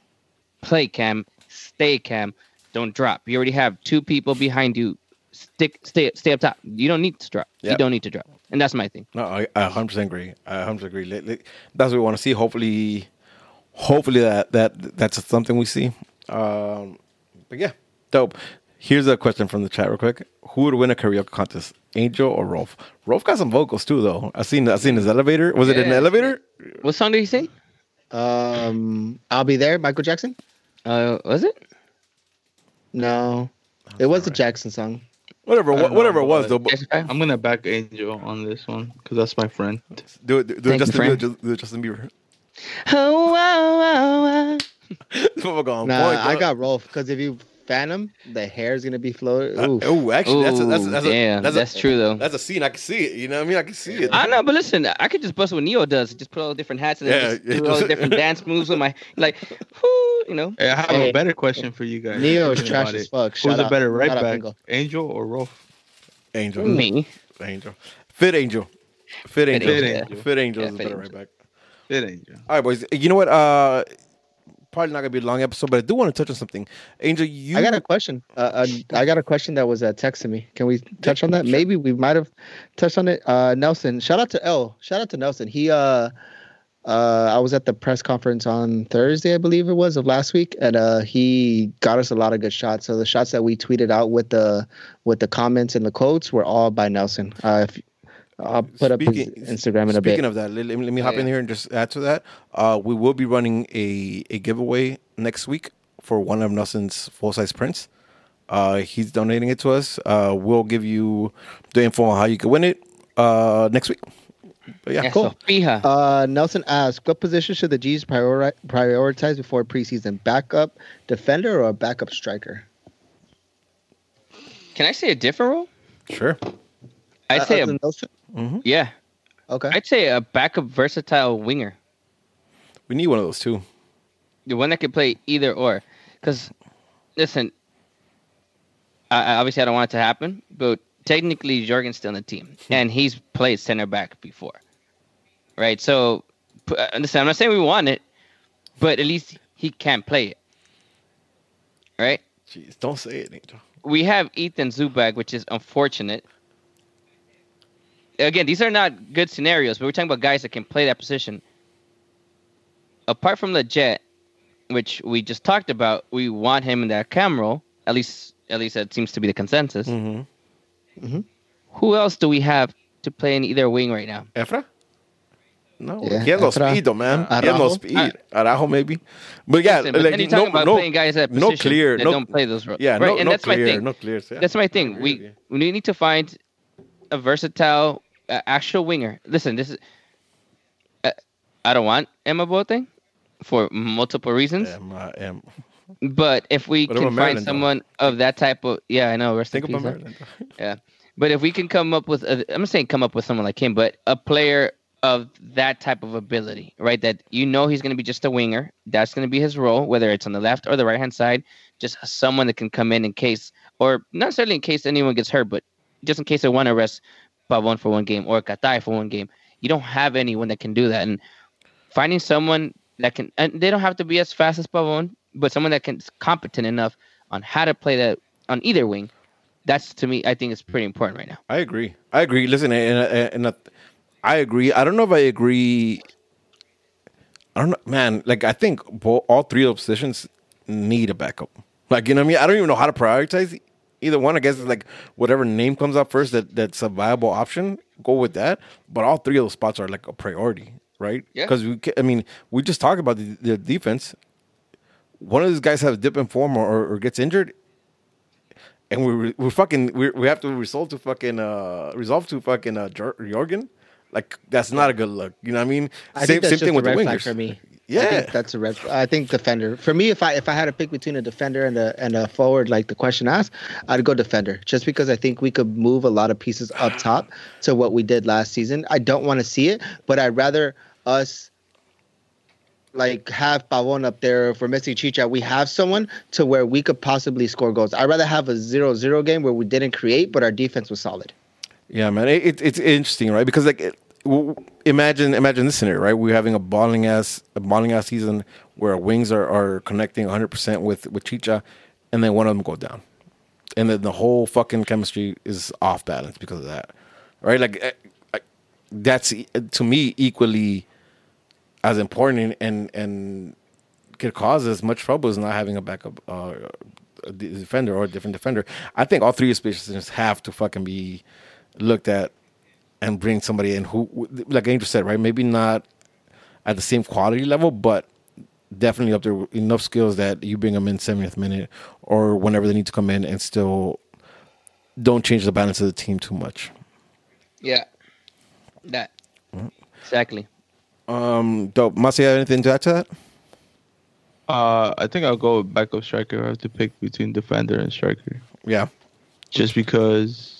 Play Cam, stay Cam, don't drop. You already have two people behind you. Stick, stay, stay up top. You don't need to drop. You don't need to drop, and that's my thing. No, I, I 100% agree. I 100% agree. That's what we want to see. Hopefully, hopefully that that that's something we see. Um, but yeah, dope. Here's a question from the chat, real quick. Who would win a karaoke contest, Angel or Rolf? Rolf got some vocals too, though. I seen I seen his elevator. Was it an elevator? What song did he sing? Um, I'll be there, Michael Jackson. Uh, was it? No, it was a Jackson song. Whatever, I don't whatever know, it was, though. but- I'm gonna back Angel on this one because that's my friend. Do it, do it, Thank you, Justin, do it, do it, Justin Bieber. Oh, wow, wow, wow. This motherfucker on Nah, point, I got Rolf because if you fan him, the hair's gonna be floated. Uh, oh, actually, that's a, that's a, Ooh, that's damn, a, that's, that's a, true though. That's a scene. I can see it. You know what I mean? I can see it. I know, but listen, I could just bust what Neo does. Just put all the different hats and then Yeah, just do all the different dance moves with my like, whoo, you know. Hey, I have Hey. a better question for you guys. Neo is trash as it. fuck. Who's Shout a better right shout back, Bingo. Angel or Rolf? Angel. Me. Angel. Fit Angel. Fit Angel. Fit Fit Angel. Angel, Fit Angel Yeah, is Fit better right back. Fit Angel. All right, boys. You know what? Uh, probably not gonna be a long episode, but I do want to touch on something. Angel, you. I got a question. Uh, uh, I got a question that was uh, texted me. Can we touch on that? Maybe we might have touched on it. Uh, Nelson, shout out to L. Shout out to Nelson. He, uh, uh, I was at the press conference on Thursday, I believe it was, of last week, and uh, he got us a lot of good shots. So the shots that we tweeted out with the with the comments and the quotes were all by Nelson. Uh, if, I'll put up his Speaking- Instagram in a Speaking of that, let, let me, let me hop Yeah. in here and just add to that. Uh, we will be running a, a giveaway next week for one of Nelson's full size prints. Uh, he's donating it to us. Uh, we'll give you the info on how you can win it uh, next week. But yeah, Yeah, cool. so. Uh, Nelson asked, "What position should the G's priori- prioritize before preseason? Backup defender or a backup striker?" Can I say a different role? Sure. I'd Uh, say, other a, than Nelson? yeah, Okay. I'd say a backup versatile winger, We need one of those too. the one that could play either or. Because, listen, I, obviously I don't want it to happen, but technically Jorgen's still in the team, and he's played center back before, right? So, uh, listen, I'm not saying we want it, but at least he can play it, right? Jeez, don't say it, Angel. we have Ethan Zubak, which is unfortunate. Again, these are not good scenarios, but we're talking about guys that can play that position. Apart from the Jet, which we just talked about, we want him in that cam role. At least, at least that seems to be the consensus. Mm-hmm. Who else do we have to play in either wing right now? Efra? No, Yeah, he has no speed though, man. He has no speed. Araujo maybe, but yeah, Listen, but like, then you're no, about no, playing guys at no clear, that no, don't play those roles. yeah, right? no, and no that's clear, my thing. no clear. Yeah, That's my thing. We we need to find a versatile, uh, actual winger. Listen, this is. Uh, I don't want Emma Boateng for multiple reasons, Am, I but if we What can find Maryland, though? someone of that type of, yeah, I know. Rest Think in about peace? Maryland. But if we can come up with, I'm saying come up with someone like him, but a player of that type of ability, right? That you know he's going to be just a winger. That's going to be his role, whether it's on the left or the right hand side. Just someone that can come in in case, or not necessarily in case anyone gets hurt, but just in case they want to rest Pavon for one game or Katai for one game. You don't have anyone that can do that, and finding someone that can, and they don't have to be as fast as Pavon, but someone that can competent enough on how to play that on either wing. That's to me, I think it's pretty important right now. I agree. I agree. Listen, and, and, and uh, I agree. I don't know if I agree. I don't know, man. Like I think all three of those positions need a backup. Like you know what I mean. I don't even know how to prioritize either one. I guess it's like whatever name comes up first that that's a viable option. Go with that. But all three of those spots are like a priority, right? Yeah. Because we, ca- I mean, we just talked about the, the defense. One of these guys has a dip in form or, or, or gets injured, and we we're fucking we we have to resolve to fucking uh resolve to fucking uh Jor- Jorgen. Like that's not a good look. You know what I mean? I think that's just a red flag wingers. for me. Yeah. I think that's a red. I think defender. For me, if I if I had to pick between a defender and a and a forward, like the question asked, I'd go defender. Just because I think we could move a lot of pieces up top to what we did last season. I don't want to see it, but I'd rather us like have Pavon up there. If we're missing Chicha, we have someone to where we could possibly score goals. I'd rather have a 0-0 game where we didn't create, but our defense was solid. Yeah, man, it, it, it's interesting, right? Because like, it, imagine imagine this scenario, right? We're having a balling ass a balling ass season where our wings are, are connecting 100 percent with with Chicha, and then one of them go down, and then the whole fucking chemistry is off balance because of that, right? Like, eh, that's to me equally as important and and could cause as much trouble as not having a backup uh, a defender or a different defender. I think all three of positions have to fucking be looked at and bring somebody in who, like Angel said, right? Maybe not at the same quality level, but definitely up there enough skills that you bring them in 70th minute or whenever they need to come in and still don't change the balance of the team too much. Yeah. That. Exactly. Um, dope. Masi, have anything to add to that? Uh, I think I'll go with backup striker. I have to pick between defender and striker, Yeah. just because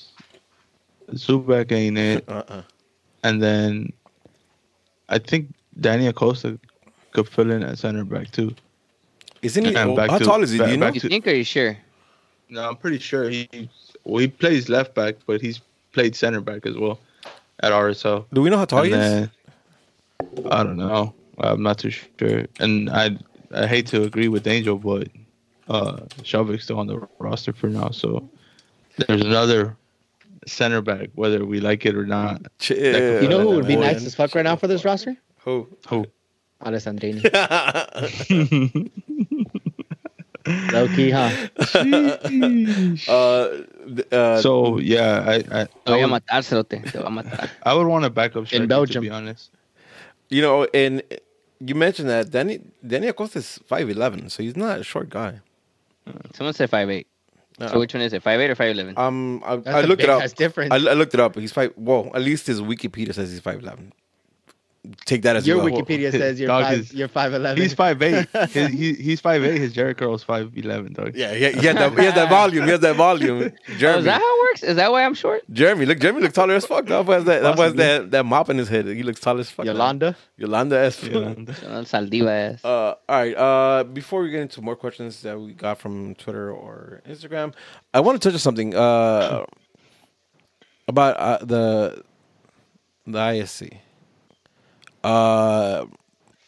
Zubak ain't it, Uh-uh. and then I think Danny Acosta could fill in at center back too. Isn't he? Oh, back how to- tall is he? Do you know? back You think or are you sure? No, I'm pretty sure he well, he plays left back, but he's played center back as well at RSL. Do we know how tall he And is? then- I don't know. I'm not too sure, and I I hate to agree with Angel, but uh, Skjelvik's still on the roster for now, so there's another center back, whether we like it or not. Chill. You know who would be man. nice as fuck right now for this roster? Who? Who? Alessandrini. Low key, huh? uh, uh, so yeah, I I, Te voy I, a would, matar, cerote. Te voy a matar. I would want a backup striker to Belgium. be honest. you know, and you mentioned that Danny Danny Acosta is five eleven, so he's not a short guy. Someone said five eight. Uh, So which one is it? Five eight or five eleven? Um, I, That's I a looked it up. ass difference. I, I looked it up. He's five. Well, at least his Wikipedia says he's five eleven. Take that as Your well. Wikipedia says you're Dog five. is- You're five eleven. He's five eight. His, he, he's five eight. His Jheri curl's five eleven, dog. Yeah, he, he had that. He had that volume. He has that volume. Oh, Jeremy. is that how it works? Is that why I'm short? Jeremy, look, Jeremy looks taller as fuck. That was that. That was that. That mop in his head. He looks tall as fuck. now. Yolanda. Yolanda as fuck. Yeah. Saldiva ass. Uh, all right. Uh, before we get into more questions that we got from Twitter or Instagram, I want to touch on something uh, about uh, the the ISC. Uh,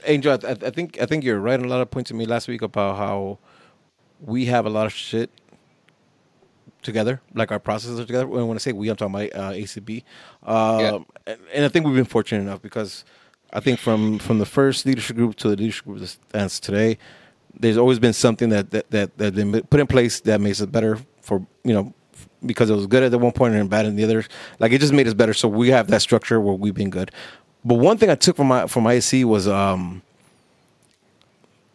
Angel, I, I think I think you're right on a lot of points to me last week about how we have a lot of shit together, like our processes are together. When I say we, I'm talking about uh, ACB, um, Yeah. and, and I think we've been fortunate enough because I think from from the first leadership group to the leadership group that stands today, there's always been something that that that that been put in place that makes it better for you know because it was good at the one point and bad in the other. Like it just made us better. So we have that structure where we've been good. But one thing I took from my from ISC was um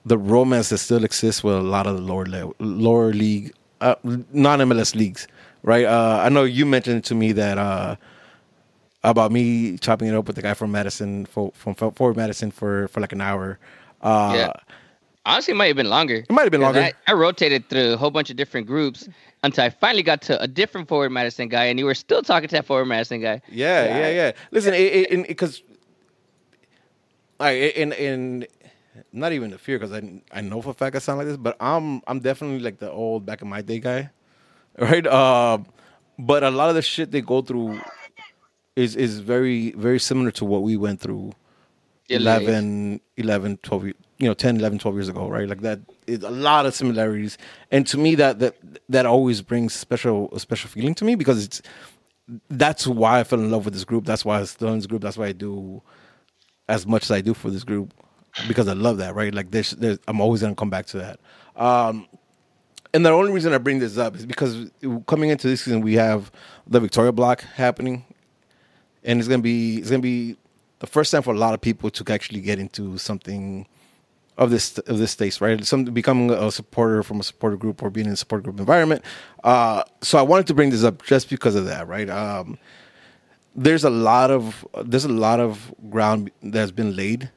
the romance that still exists with a lot of the lower level, lower league, uh, non MLS leagues, right? Uh, I know you mentioned to me that uh, about me chopping it up with the guy from Madison, for, from Forward Madison for for like an hour. Uh, Yeah. Honestly, it might have been longer. It might have been longer. I, I rotated through a whole bunch of different groups until I finally got to a different forward Madison guy, and you were still talking to that forward Madison guy. Yeah, yeah, yeah. Listen, because I and and not even the fear because I I know for a fact I sound like this, but I'm I'm definitely like the old back in my day guy, right? Uh, but a lot of the shit they go through is is very very similar to what we went through Yeah, 11, 11, 12, ye- you know, 10, 11, 12 years ago, right? Like that is a lot of similarities. And to me that that that always brings special a special feeling to me because it's that's why I fell in love with this group. That's why I still in this group. That's why I do as much as I do for this group because I love that, right? Like there's, there's I'm always gonna come back to that. Um, and the only reason I bring this up is because coming into this season we have the Victoria block happening, and it's gonna be it's gonna be the first time for a lot of people to actually get into something of this of this space, right? Some becoming a supporter from a supporter group or being in a support group environment. Uh, so I wanted to bring this up just because of that, right? Um, there's a lot of there's a lot of ground that's been laid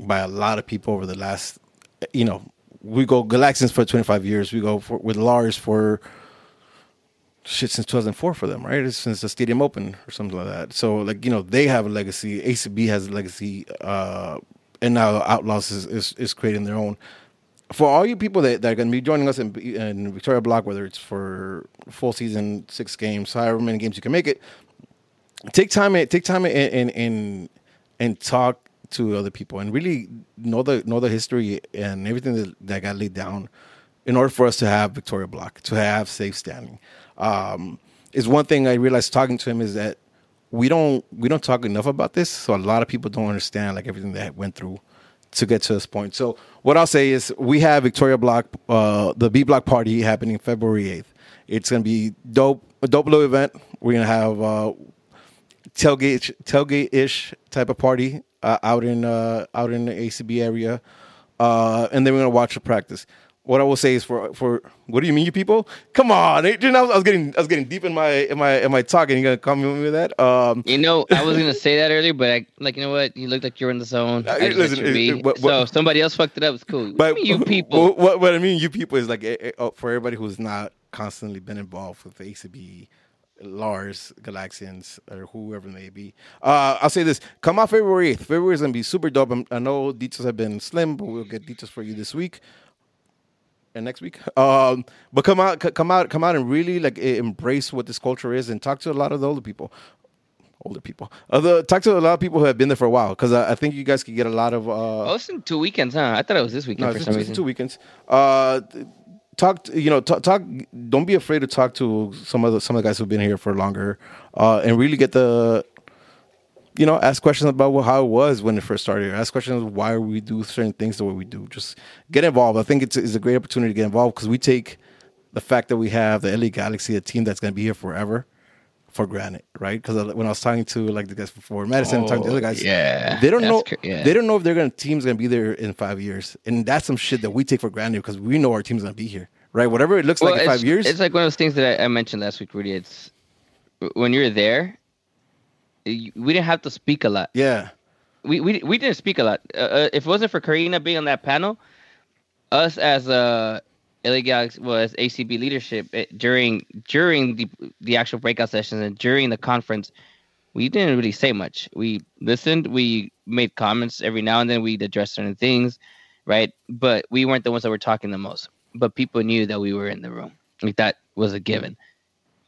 by a lot of people over the last, you know, we go Galaxians for 25 years. We go for, with Lars for shit since 2004 for them, right? It's since the Stadium Open or something like that. So like you know they have a legacy. ACB has a legacy, uh, and now Outlaws is, is is creating their own. For all you people that, that are going to be joining us in, in Victoria Block, whether it's for full season, six games, however many games you can make it, take time and take time and and and, and talk to other people and really know the know the history and everything that, that got laid down in order for us to have Victoria Block, to have safe standing. Um, is one thing I realized talking to him is that we don't we don't talk enough about this, so a lot of people don't understand like everything that went through to get to this point. So what I'll say is we have Victoria Block, uh, the B Block party happening February eighth. It's gonna be dope, a dope little event. We're gonna have uh, tailgate tailgate ish type of party uh, out in uh, out in the ACB area. uh, and then we're gonna watch the practice. What I will say is for for what do you mean, you people? Come on, I was, I was getting I was getting deep in my in my in my talk, and you gonna come with me with that? Um, You know, I was gonna say that earlier, but I like you know what? You looked like you were in the zone. Uh, I listen, it- it- what- so what- if somebody else fucked it up. It's cool. but But you people. What, what, what I mean, you people is like eh, eh, oh, for everybody who's not constantly been involved with the ACB, Lars, Galaxians, or whoever it may be. Uh, I'll say this: come out February eighth. February is gonna be super dope. I'm, I know details have been slim, but we'll get details for you this week and next week. Um, but come out, c- come out, come out, and really like embrace what this culture is, and talk to a lot of the older people. Older people. Talk to a lot of people who have been there for a while, because I, I think you guys could get a lot of. Uh, Oh, it's in two weekends, huh? I thought it was this weekend no, for it's some two, reason. two weekends. Uh, talk, you know, talk, talk. Don't be afraid to talk to some of the some of the guys who've been here for longer, uh, and really get the, you know, ask questions about how it was when it first started. Ask questions why we do certain things the way we do. Just get involved. I think it's, it's a great opportunity to get involved because we take the fact that we have the LA Galaxy, a team that's going to be here forever, for granted, right? Because when I was talking to like the guys Forward Madison, talking to the other guys, Oh, yeah, they don't know cr- yeah. they don't know if they're gonna team's gonna be there in five years, and that's some shit that we take for granted because we know our team's gonna be here, right? Whatever it looks like in five years, It's like one of those things that I, I mentioned last week, Rudy. It's when you're there, you- we didn't have to speak a lot. yeah, we we we didn't speak a lot. Uh, Uh, if it wasn't for Karina being on that panel, us as uh LA Galaxy was ACB leadership it, during during the the actual breakout sessions and during the conference, we didn't really say much. We listened, we made comments every now and then. We'd address certain things, right? But we weren't the ones that were talking the most. But people knew that we were in the room. Like that was a given.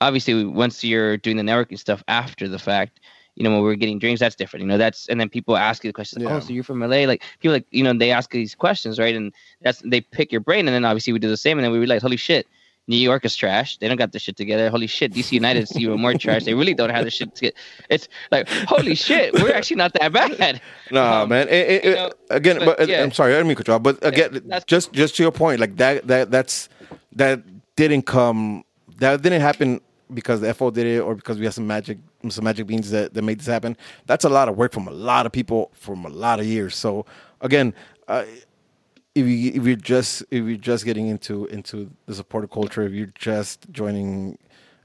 Obviously, once you're doing the networking stuff after the fact, you know, when we're getting drinks, that's different. You know, that's and then people ask you the questions. Yeah. Oh, so you're from LA? Like people like you know they ask these questions, right? And that's they pick your brain, and then obviously we do the same, and then we realize, holy shit, New York is trash. They don't got this shit together. Holy shit, DC United is even more trash. They really don't have this shit. To it's like holy shit, we're actually not that bad. no, Um, man. It- it- you know, again, but, but, yeah. I'm sorry, I didn't mean to but again, that's- just just to your point, like that that that's that didn't come, that didn't happen because the FO did it or because we have some magic some magic beans that, that made this happen. That's a lot of work from a lot of people from a lot of years. So again, uh, if you if you're just if you're just getting into into the supporter culture, if you're just joining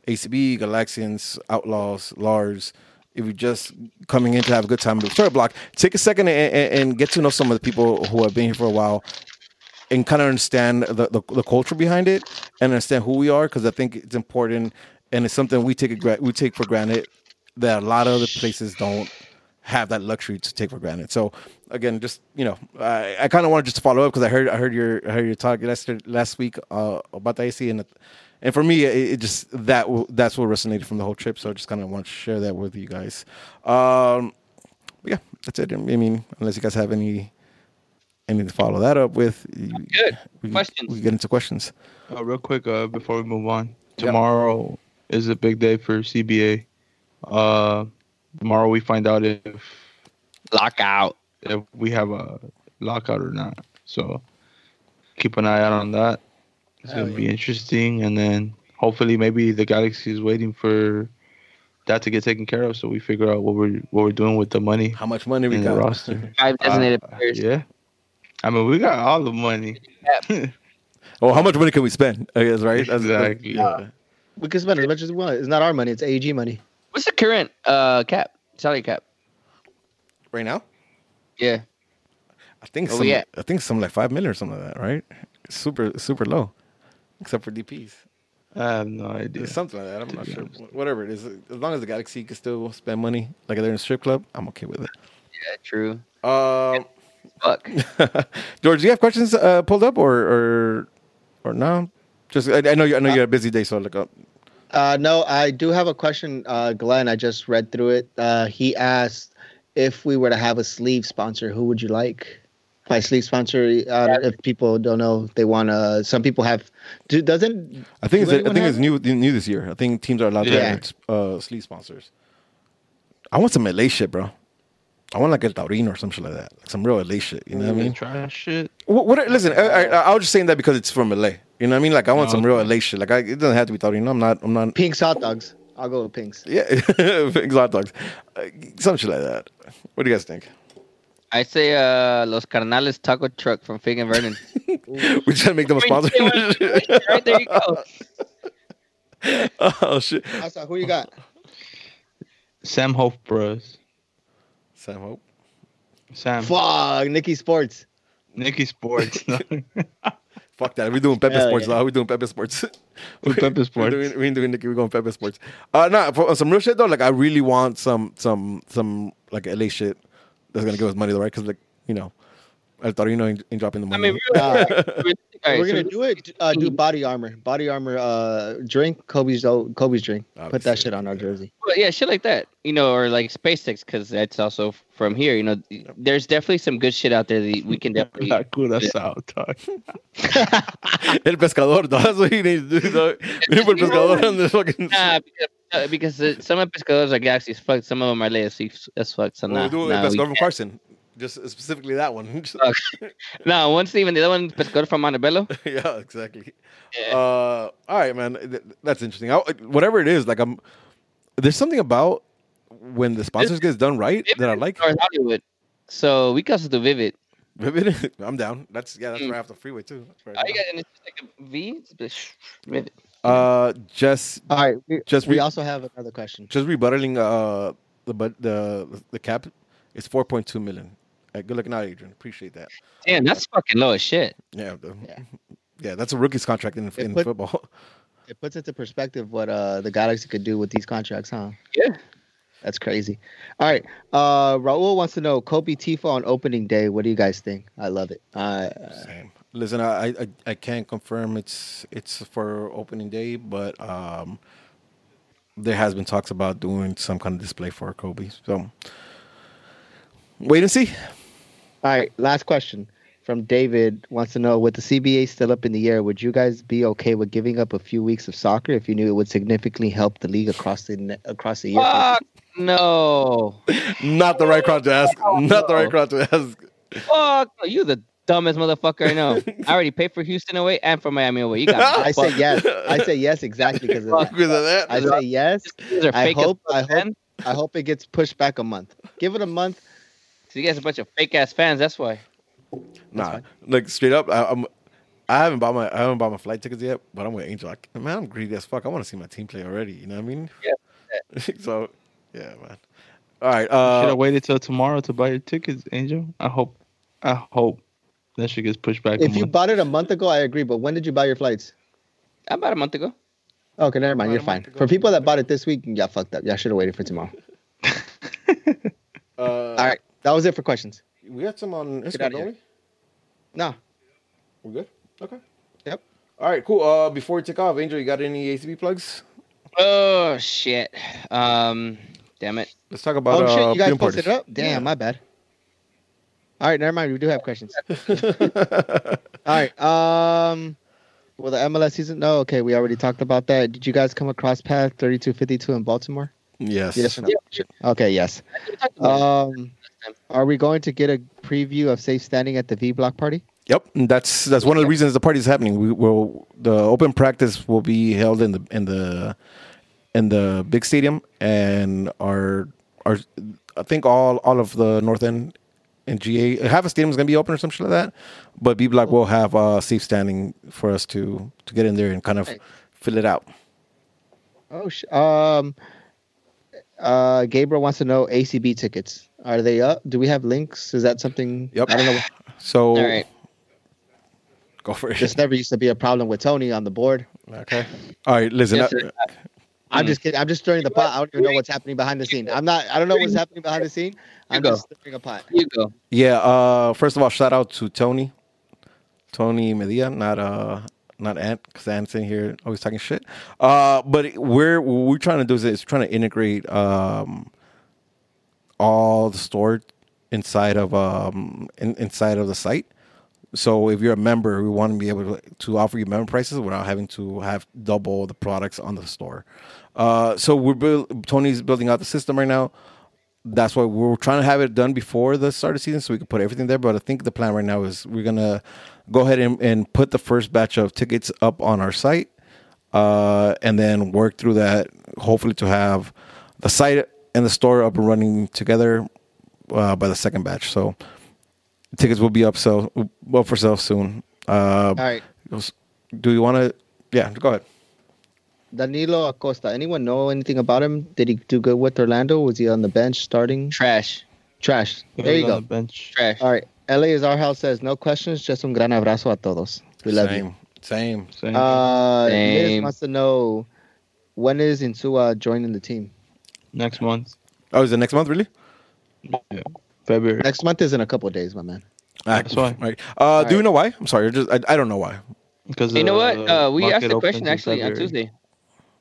ACB, Galaxians, Outlaws, Lars, if you're just coming in to have a good time, start a block. Take a second and, and, and get to know some of the people who have been here for a while, and kind of understand the, the, the culture behind it and understand who we are because I think it's important and it's something we take a, gra- we take for granted that a lot of other places don't have that luxury to take for granted. So again, just you know, I, I kind of wanted just to follow up because I heard I heard your I heard your talk last last week uh, about the AC and and for me it, it just that w- that's what resonated from the whole trip. So I just kind of want to share that with you guys. Um, but yeah, that's it. I mean, unless you guys have any anything to follow that up with, you- Good. We, Questions? We get into questions. Uh, real quick, uh, before we move on, tomorrow is a big day for CBA. Uh, tomorrow we find out if Lockout. if we have a lockout or not. So keep an eye out on that. It's Hell gonna be interesting, and then hopefully maybe the Galaxy is waiting for that to get taken care of, so we figure out what we're what we're doing with the money How much money we in the got? roster. Five designated Uh, players. yeah, I mean we got all the money. Oh, how much money can we spend? I guess right. That's- that's- Exactly. yeah. We can spend as much as we want. It's not our money. It's AEG money. What's the current uh cap? Salary cap. Right now. Yeah. I think Oh, some, yeah. I think something like five million or something like that, right? Super super low, except for DPS. I have no idea. It's something like that. I'm not sure. honest. Whatever it is, as long as the Galaxy can still spend money like they're in a strip club, I'm okay with it. Yeah. True. Um, Fuck. George, do you have questions uh, pulled up or or or no? Just I, I know you I know you had a busy day, so look up. Uh, no, I do have a question, uh, Glenn. I just read through it. Uh, he asked if we were to have a sleeve sponsor, who would you like? By sleeve sponsor, uh, if people don't know, they want to. Some people have. Do, doesn't I think it's do I anyone think have it's new new this year. I think teams are allowed to have uh, sleeve sponsors. I want some LA shit, bro. I want like a Taurino or some shit like that, like some real LA shit. You know what I mean? Trash shit. What, what listen, I, I, I was just saying that because it's from LA. You know what I mean? Like I want No, some real LA shit. Like I, it doesn't have to be Taurino. I'm not. I'm not. Pink's hot dogs? I'll go with Pink's. Yeah, Pink's hot dogs, uh, some shit like that. What do you guys think? I say uh Los Carnales Taco Truck from Fig and Vernon. we trying to make them a sponsor. right there you go. oh shit, Outside, who you got? Sam Hope Bros. Sam Hope. Sam. Fuck, Nikki Sports. Nikki Sports. Fuck that. We're doing Pepe Hell Sports. yeah. We're doing Pepe Sports. We're Pepe We're Sports. doing, we ain't doing Nicky. We're going Pepe Sports. Uh, no, for some real shit though. Like I really want some, some, some like LA shit that's gonna give us money, though, right? Because like you know, El Torino ain't, ain't dropping the I money. mean, really, Uh, really- all right, We're so gonna do it. Uh, do body armor. Body armor. Uh, drink Kobe's. Oh, Kobe's drink. That'd Put that shit on our jersey. Well, yeah, shit like that, you know, or like SpaceX, because that's also from here. You know, there's definitely some good shit out there that we can definitely. Not cool. That's out. dog. El pescador, dog. That's what he needs to do, dog. We need put pescador on the fucking. Nah, because, uh, because uh, some of pescadores are galaxy as fuck. Some of them are late as, as fuck. So Well, nah, we do nah, el we pescador from can't. Carson. Just specifically that one. Just- no, one even the other one pescador from Montebello. yeah, exactly. Yeah. Uh, all right, man. Th- That's interesting. I, whatever it is, like I'm. There's something about when the sponsors gets done right that I like. North Hollywood. So we can also do Vivid. Vivid, I'm down. That's yeah. That's right off the freeway too. That's right All got, and it's just like a V. It's just Vivid. Uh, just All right. We, Just we re- also have another question. just rebuttaling uh the but the the cap is 4.2 million. Good looking out, Adrian. Appreciate that. Damn, that's fucking low as shit. Yeah, the, Yeah. yeah. That's a rookie's contract in, in put- football. It puts into perspective what uh the Galaxy could do with these contracts, huh? Yeah. That's crazy. All right. Uh Raul wants to know Kobe tifo on opening day. What do you guys think? I love it. Uh, Same. Listen, I, I I can't confirm it's it's for opening day, but um, there has been talks about doing some kind of display for Kobe. So wait and see. All right. Last question from David wants to know with the CBA still up in the air, would you guys be okay with giving up a few weeks of soccer if you knew it would significantly help the league across the across the year? Fuck no. Not the right crowd to ask. Not the right crowd to ask. Fuck no. You the dumbest motherfucker I know. I already paid for Houston away and for Miami away. You got I say yes. I say yes exactly because of that. Of that. I say yes. I hope- I hope- I hope it gets pushed back a month. Give it a month. So you guys are a bunch of fake ass fans. That's why. Nah, fine. like straight up, I, I'm. I haven't bought my I haven't bought my flight tickets yet, but I'm with Angel. Like, man, I'm greedy as fuck. I want to see my team play already. You know what I mean? Yeah. so, yeah, man. All right. Should Uh, have waited till tomorrow to buy your tickets, Angel. I hope. I hope that shit gets pushed back. If you month. bought it a month ago, I agree. But when did you buy your flights? About a month ago. Okay, never mind. You're fine. For people that bought it this week, y'all fucked up. Y'all should have waited for tomorrow. uh, All right, that was it for questions. We had some on outta Instagram, here. don't we? No, We good? Okay. Yep. All right, cool. Uh, before we take off, Angel, you got any ACB plugs? Oh shit. Um. Damn it. Let's talk about oh uh, shit, you guys viewing posted it up. Damn, Yeah. my bad. All right, never mind. We do have questions. All right. Um, well, the MLS season. No, okay, we already talked about that. Did you guys come across Path thirty two fifty two in Baltimore? yes. Yes or no? Yeah. Okay, yes. We talked about it Um, last time. Are we going to get a preview of Safe Standing at the V Block party? Yep, and that's that's one of the reasons the party is happening. We will the open practice will be held in the in the in the big stadium, and our our I think all all of the north end and GA half a stadium is going to be open or some shit like that, but B Block will have uh, safe standing for us to to get in there and kind of fill it out. Oh, sh- um, uh, Gabriel wants to know ACB tickets. Are they up? Do we have links? Is that something? Yep. I don't know. So All right. go for it. This never used to be a problem with Tony on the board. okay. All right. Listen. Yes, uh, sir. I'm Mm. just kidding. I'm just stirring the pot. I don't even know what's happening behind the scene. I'm not. I don't know what's happening behind the scene. I'm go. just stirring a pot. You go. Yeah. Uh, first of all, shout out to Tony, Tony Medea, not uh, not Ant, because Ant's in here always talking shit. Uh, but we're what we're trying to do is, is trying to integrate um, all the store inside of um in, inside of the site. So if you're a member, we want to be able to, to offer you member prices without having to have double the products on the store. Uh, so we're build, Tony's building out the system right now that's why we're trying to have it done before the start of season so we can put everything there. But I think the plan right now is we're gonna go ahead and, and put the first batch of tickets up on our site, uh, and then work through that. Hopefully, to have the site and the store up and running together uh, by the second batch. So Tickets will be up so well for sale soon. Uh, All right. do you want to? Yeah, go ahead. Danilo Acosta. Anyone know anything about him? Did he do good with Orlando? Was he on the bench starting? Trash, Trash. He There you go. the bench. trash. All right. LA is our house says no questions, just un gran abrazo a todos. We love same, you. same. Same. Uh, Liz Same. wants to know when is Insua joining the team? Next month, Oh, is it next month? Really? yeah. February. Next month is in a couple of days, my man. That's why. Right. Uh, do you know why? I'm sorry. Just I, I don't know why. Because You know what? Uh, we asked the question in actually on Tuesday.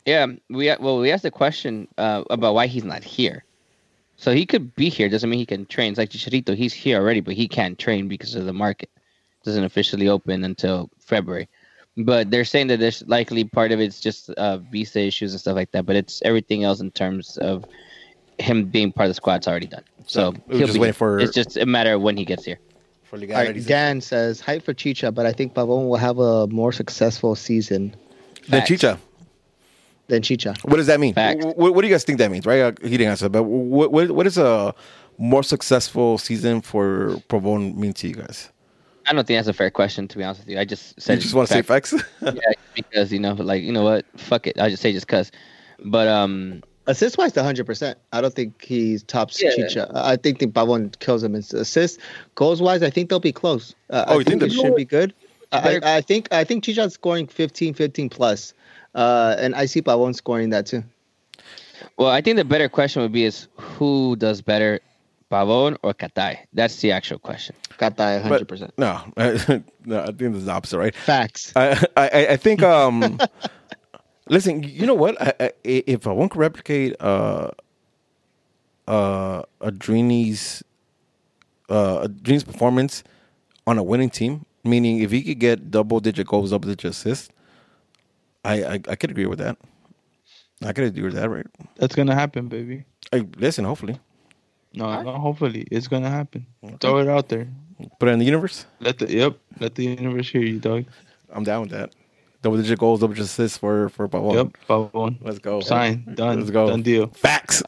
Yeah, we well we asked the question uh, about why he's not here. So he could be here doesn't mean he can train. It's like Chicharito, he's here already, but he can't train because of the market. doesn't officially open until February. But they're saying that there's likely part of it's just uh, visa issues and stuff like that. But it's everything else in terms of him being part of the squad's already done. So we're he'll just be waiting for- It's just a matter of when he gets here. For All right. Dan says hype for Chicha, but I think Pavon will have a more successful season Then Facts. Chicha. than Chicha. What does that mean? Facts. What, what do you guys think that means? Right? Uh, he didn't answer, but what what, what is a more successful season for Pavon mean to you guys? I don't think that's a fair question to be honest with you. I just said You just want to say facts. facts? yeah, because you know, like you know what, fuck it. I just say just cause. But um, Assist wise, hundred percent. I don't think he's tops Yeah. Chicha. I think the Pavon kills him in assists. Goals wise, I think they'll be close. Uh, Oh, I you think it they'll- should be good. I, Better- I think I think Chicha's scoring 15, 15 plus, uh, and I see Pavon scoring that too. well, I think the better question would be is who does better, Pavon or Katai? That's the actual question. Got that But- hundred percent. no, no. I think it's the opposite, right? Facts. I I, I think um listen, you know what? I, I, if I want to replicate uh uh Adrini's uh Adrini's performance on a winning team, meaning if he could get double digit goals, double digit assists, I, I I could agree with that. I could agree with that, right? That's gonna happen, baby. I, listen, hopefully, No, no. Hopefully, it's gonna happen. Throw it out there. put it in the universe. Let the yep. Let the universe hear you, dog. I'm down with that. Double digit goals, double digit assists for for Pavon. Yep. Pavon. Let's go. Sign. Done. Let's go. Done deal. Facts.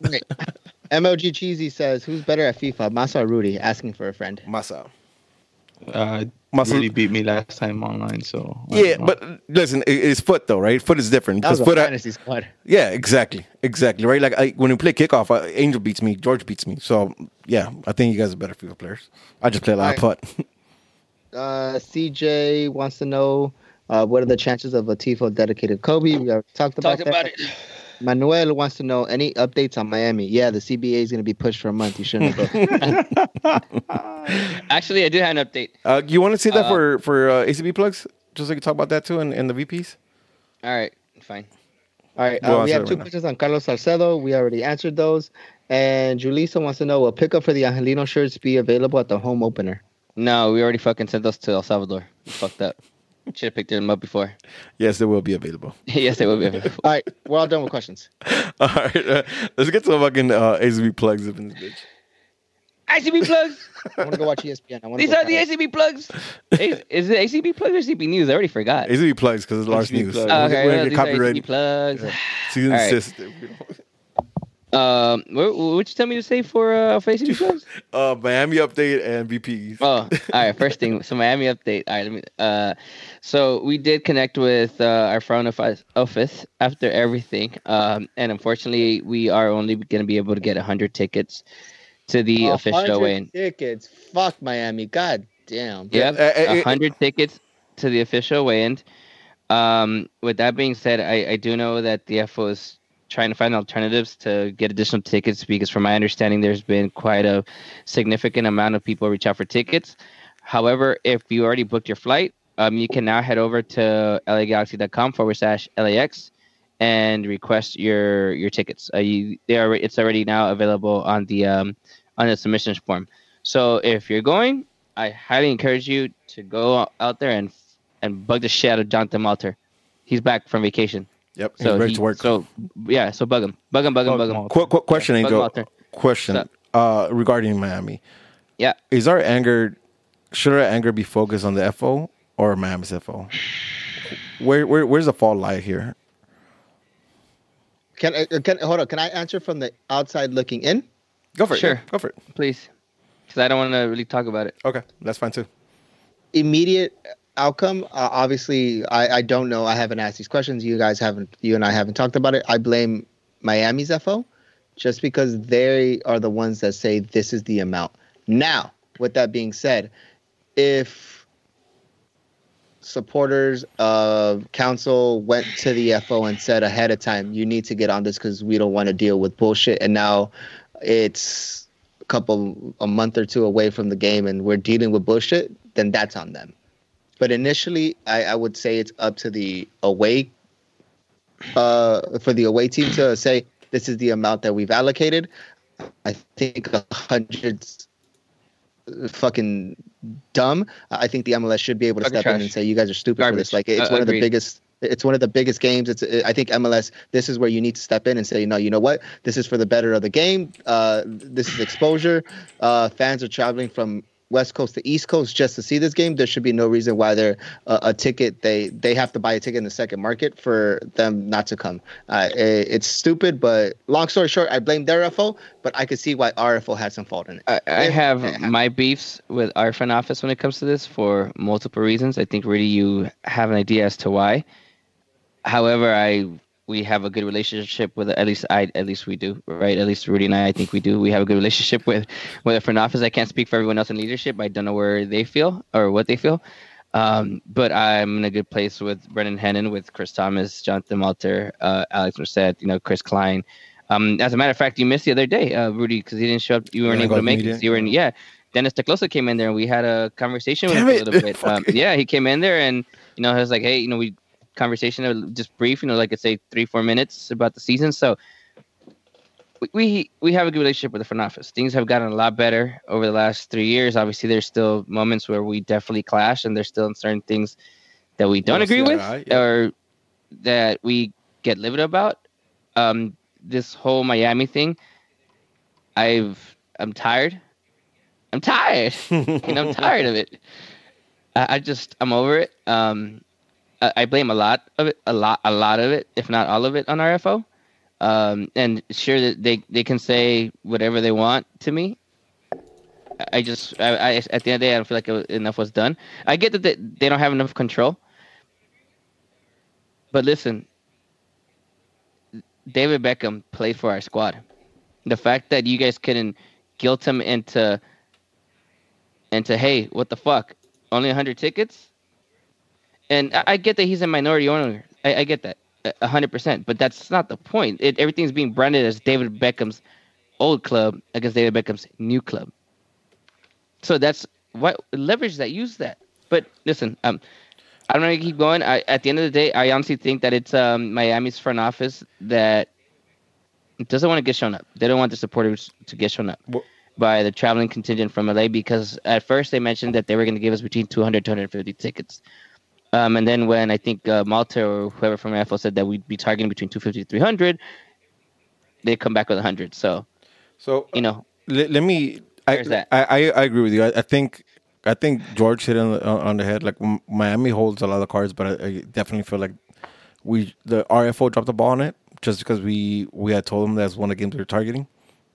MLG Cheesy says, "Who's better at FIFA, Masa or Rudy?" Asking for a friend. Masa. Uh, Muscle- really beat me last time online, so Yeah, know. but listen, it's foot though, right? Foot is different That was because a foot. I, fantasy squad. yeah, exactly, exactly, right? Like I, when we play kickoff, uh, Angel beats me, George beats me. So yeah, I think you guys are better FIFA players. I just play a lot of Alright. putt. Uh, CJ wants to know uh, what are the chances of a Tifo dedicated Kobe. We already talked about Talked that. about it. Manuel wants to know any updates on Miami. Yeah, the CBA is going to be pushed for a month. You shouldn't. Actually, I do have an update. Uh, you want to say that Uh, for for uh, ACB plugs? Just so you can talk about that too, and, and the VPs. All right, fine. All right, We'll uh, we have two right now. questions on Carlos Salcedo. We already answered those. And Julissa wants to know will pickup for the Angelino shirts be available at the home opener? No, we already fucking sent those to El Salvador. We fucked up. Should have picked them up before. Yes, they will be available. yes, they will be available. All right, we're all done with questions. All right, uh, let's get some fucking uh, ACB plugs up in this bitch. ICB plugs. I want to go watch E ESPN. I want to These are the ACB plugs. Hey, is it ACB plugs or ACB news? I already forgot. ACB plugs because it's Lars ACB News. plugs. We're Oh, okay, gonna well, get these are. ACB plugs. Season All right. Sensitive. Um, what what you tell me to say for uh facing ACB plugs? Uh, Miami update and VPs. Oh, all right. First thing, so Miami update. All right, let me. Uh, so we did connect with uh, our front office office after everything, um, and unfortunately, we are only going to be able to get hundred tickets to the official 100 weigh-in. tickets. Fuck Miami. God damn. Yep, Uh, uh, a uh, hundred tickets to the official weigh-in. Um, with that being said, I, I do know that the FO is trying to find alternatives to get additional tickets because, from my understanding, there's been quite a significant amount of people reach out for tickets. However, if you already booked your flight, um, you can now head over to lagalaxy.com forward slash LAX and request your your tickets. Uh, you, they are it's already now available on the um, on the submissions form. So if you're going, I highly encourage you to go out there and and bug the shit out of Jonathan Malter. He's back from vacation. Yep, he's So ready he- to work. So yeah, so bug him, bug him, bug him, Bug bug him. Malter. Qu- qu- question, Yeah, Angel. Question uh, regarding Miami. Yeah. Is our anger, should our anger be focused on the FO or Miami's FO? Where, where Where's the fault lie here? Can, I- can hold on? Can I answer from the outside looking in? Go for it. Sure. yeah, Go for it. Please. because I don't want to really talk about it. Okay, that's fine too. immediate outcome uh, obviously I, I don't know. I haven't asked these questions. You guys haven't you and i haven't talked about it. I blame miami's fo just because they are the ones that say this is the amount. Now with that being said if supporters of council went to the fo and said ahead of time you need to get on this because we don't want to deal with bullshit and now it's a couple a month or two away from the game and we're dealing with bullshit then that's on them but initially I, I would say it's up to the away uh, for the away team to say this is the amount that we've allocated. I think a hundred's fucking dumb. I think the MLS should be able to Fucking step in and say you guys are stupid for this. Like it's Uh, one of the agreed. biggest. It's one of the biggest games. It's. I think MLS. This is where you need to step in and say, no, you know what? This is for the better of the game. Uh, this is exposure. Uh, fans are traveling from West Coast to East Coast just to see this game. There should be no reason why they're uh, a ticket. They they have to buy a ticket in the second market for them not to come. Uh, it- it's stupid, but long story short, I blame their FO, but I could see why RFO FO had some fault in it. I, I have my beefs with our front office when it comes to this for multiple reasons. I think really you have an idea as to why. However, I we have a good relationship with at least I at least we do right. At least Rudy and I, I think we do. We have a good relationship with with the front office. I can't speak for everyone else in leadership. I don't know where they feel or what they feel. Um, but I'm in a good place with Brendan Hennon, with Chris Thomas, Jonathan Malter, uh, Alex Merced, you know, Chris Klein. Um, as a matter of fact, you missed the other day, uh, Rudy, because he didn't show up. You weren't Yeah, able to make Media, it. You were in, yeah. Dennis te Kloese came in there and we had a conversation with him it. a little bit. Um, yeah, he came in there and you know he was like, hey, you know, we conversation uh, just brief, you know, like I say three four minutes about the season. So we- we have a good relationship with the front office. Things have gotten a lot better over the last three years. Obviously, there's still moments where we definitely clash, and there's still certain things that we don't agree with to eye, yeah. or that we get livid about. Um, this whole Miami thing, I've I'm tired. I'm tired. and I'm tired of it. I, I just I'm over it. Um, I, blame a lot of it, a lot, a lot of it, if not all of it, on RFO. Um, and sure that they they can say whatever they want to me. I- just I, I at the end of the day I don't feel like enough was done. I get that they, they don't have enough control. But listen, David Beckham played for our squad. The fact that you guys couldn't guilt him into into hey, what the fuck? Only 100 tickets? And I, I get that he's a minority owner. I, I get that. a 100%, but that's not the point. It, everything's being branded as David Beckham's old club against David Beckham's new club. So that's what leverage that use that. But listen, um I don't know how to keep going. I, at the end of the day, I honestly think that it's um, Miami's front office that doesn't want to get shown up. They don't want the supporters to get shown up Wha- by the traveling contingent from LA because at first they mentioned that they were going to give us between 200 250 tickets. Um, and then when I think uh, Malta or whoever from AFL said that we'd be targeting between 250 to 300, they come back with 100. So, So you know, let, let me. I, that. I, I I agree with you. I, I think I think George hit on the, on the head. Like Miami holds a lot of cards, but I, I definitely feel like we the RFO dropped the ball on it just because we we had told them that's one of the games they're targeting,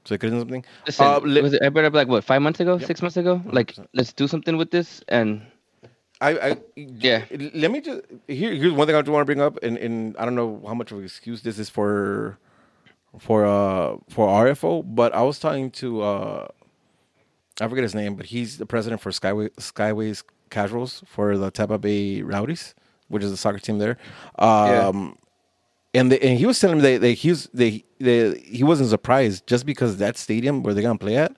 so they could do something. listen, Uh, let- was it, I brought up like what five months ago, Yep. six months ago? Like, 100%. let's do something with this. And I, I Yeah. Let me just here. Here's one thing I do want to bring up, and, and I don't know how much of an excuse this is for for uh for RFO, but I was talking to uh I forget his name, but he's the president for Skyway Skyways Casuals for the Tampa Bay Rowdies, which is the soccer team there. Um, and the, and he was telling me that, that he was they, they he wasn't surprised just because that stadium where they're gonna play at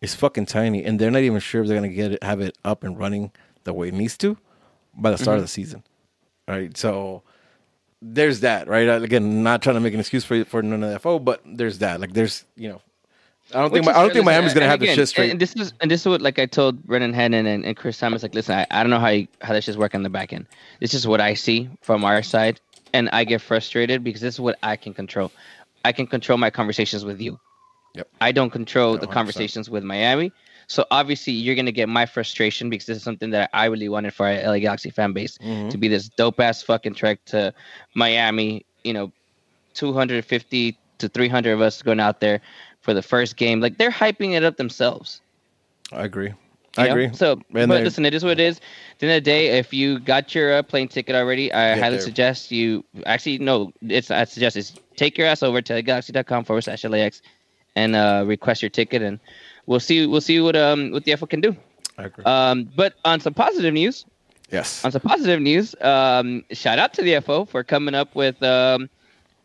is fucking tiny, and they're not even sure if they're gonna get it have it up and running the way it needs to by the start of mm-hmm. the season. Right, so there's that. Right, uh, again, not trying to make an excuse for for none of the FO, but there's that. Like, there's you know, I don't think Which I don't think Miami's gonna have the shit straight. And this is and this is what like I told Brennan Hennon and, and Chris Thomas like listen I, I don't know how you, how that shit's work on the back end. This is what I see from our side, and I get frustrated because this is what I can control. I can control my conversations with you. Yep. I don't control the 100%. conversations with Miami. So obviously you're gonna get my frustration because this is something that I really wanted for our LA Galaxy fan base Mhm. to be this dope ass fucking trek to Miami. You know, 250 to 300 of us going out there for the first game. Like they're hyping it up themselves. I agree. You I know? agree. So, And but listen, it is what it is. At the end of the day, if you got your uh, plane ticket already, I highly there. suggest you. Actually, no, it's I suggest is take your ass over to galaxy.com forward slash LAX and uh, request your ticket, and we'll see. We'll see what um what the FO can do. I agree. Um, but on some positive news, yes. on some positive news, um, shout out to the FO for coming up with um,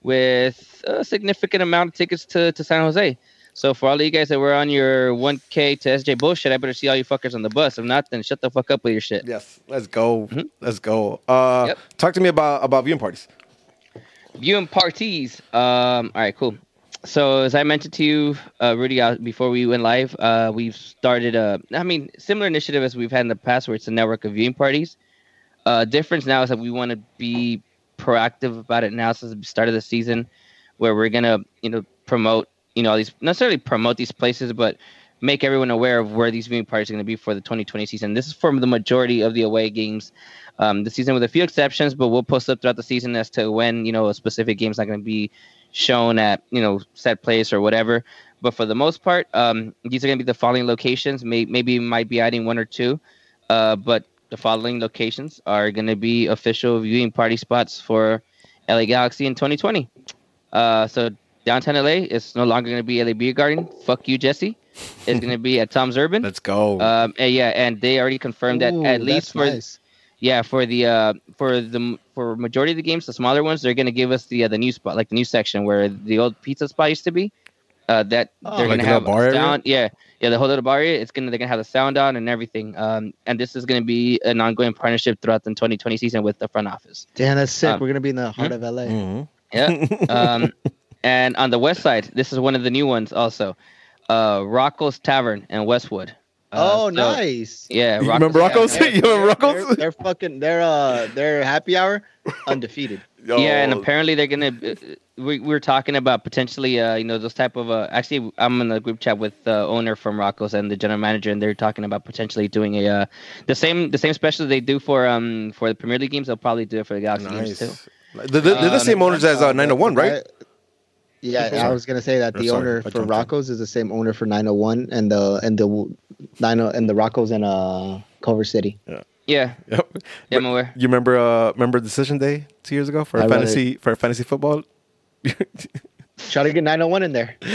with a significant amount of tickets to, to San Jose. So for all of you guys that were on your 1K to SJ bullshit, I better see all you fuckers on the bus. If not, then shut the fuck up with your shit. Yes. Let's go. Mhm. Let's go. Uh, Yep. talk to me about about viewing parties. Viewing parties. Um, all right, cool. So as I mentioned to you, uh, Rudy, uh, before we went live, uh, we've started a, I mean, similar initiative as we've had in the past, where it's a network of viewing parties. Uh, difference now is that we want to be proactive about it now since the start of the season, where we're gonna, you know, promote, you know, these necessarily promote these places, but make everyone aware of where these viewing parties are going to be for the 2020 season. This is for the majority of the away games um, the season, with a few exceptions, but we'll post up throughout the season as to when you know a specific game's not going to be shown at you know set place or whatever. But for the most part, um, these are going to be the following locations. May, maybe might be adding one or two, uh, but the following locations are going to be official viewing party spots for LA Galaxy in 2020. Uh, so downtown LA is no longer going to be LA Beer Garden. Fuck you, Jesse. It's going to be at Tom's Urban. Let's go. Um, and yeah, and they already confirmed that Ooh, at least for nice. Yeah for the uh for the for majority of the games, the smaller ones, they're gonna give us the uh, the new spot, like the new section where the old pizza spot used to be. Uh, that Oh. they're Like gonna a little have bar area? sound. Yeah, yeah, the whole little bar area. It's gonna they're gonna have the sound on and everything. Um, and this is gonna be an ongoing partnership throughout the 2020 season with the front office. Damn, that's sick. Um, We're gonna be in the heart of LA. Mhm. Yeah. um, and on the west side, this is one of the new ones also. Uh, Rocco's Tavern in Westwood. Uh, oh, so- nice. Yeah, You remember Rocco's Rocco's? You remember They're, Rocco's? they're fucking. They're uh. Their happy hour undefeated. Yo. Yeah, and apparently they're gonna. uh, We, we were talking about potentially, uh, you know, those type of. Uh, actually, I'm in the group chat with the owner from Rocco's and the general manager, and they're talking about potentially doing a uh, the same the same special they do for um for the Premier League games. They'll probably do it for the Galaxy games too. Nice. They're, they're the Um, same owners as uh, 901, right? Yeah, I was gonna say that the sorry, owner for. Rocco's is the same owner for 901 and the and the 90 and the Rocco's in uh Culver City. Yeah, Yep. yeah, I'm aware. You remember uh remember decision day two years ago for I fantasy for fantasy football? Try to get 901 in there.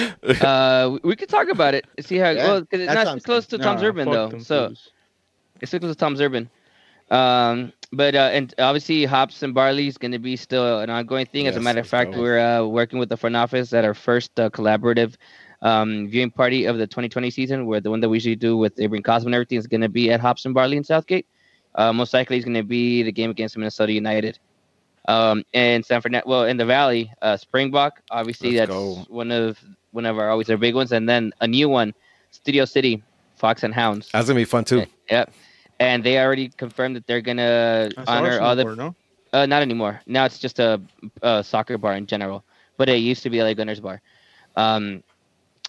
Uh, we- we could talk about it. See how Yeah, well, 'cause it's that not sounds it's close to Tom's Nah, Urban though, so fools. it's close to Tom's Urban. Um, but uh, and obviously hops and barley is going to be still an ongoing thing. As a matter of fact, go. we're uh, working with the front office at our first uh, collaborative um, viewing party of the 2020 season, where the one that we usually do with Abraham Cosmo and everything is going to be at Hops and Barley in Southgate. Uh, most likely, it's going to be the game against Minnesota United. Um, and San Fernando, well, in the Valley, uh, Springbok. Obviously, Let's that's go. one of one of our always our big ones, and then a new one, Studio City, Fox and Hounds. That's gonna be fun too. Yep. And they already confirmed that they're gonna That's honor Arsenal all the. no? Uh, not anymore. Now it's just a, a soccer bar in general, but it used to be LA Gunners bar. Um,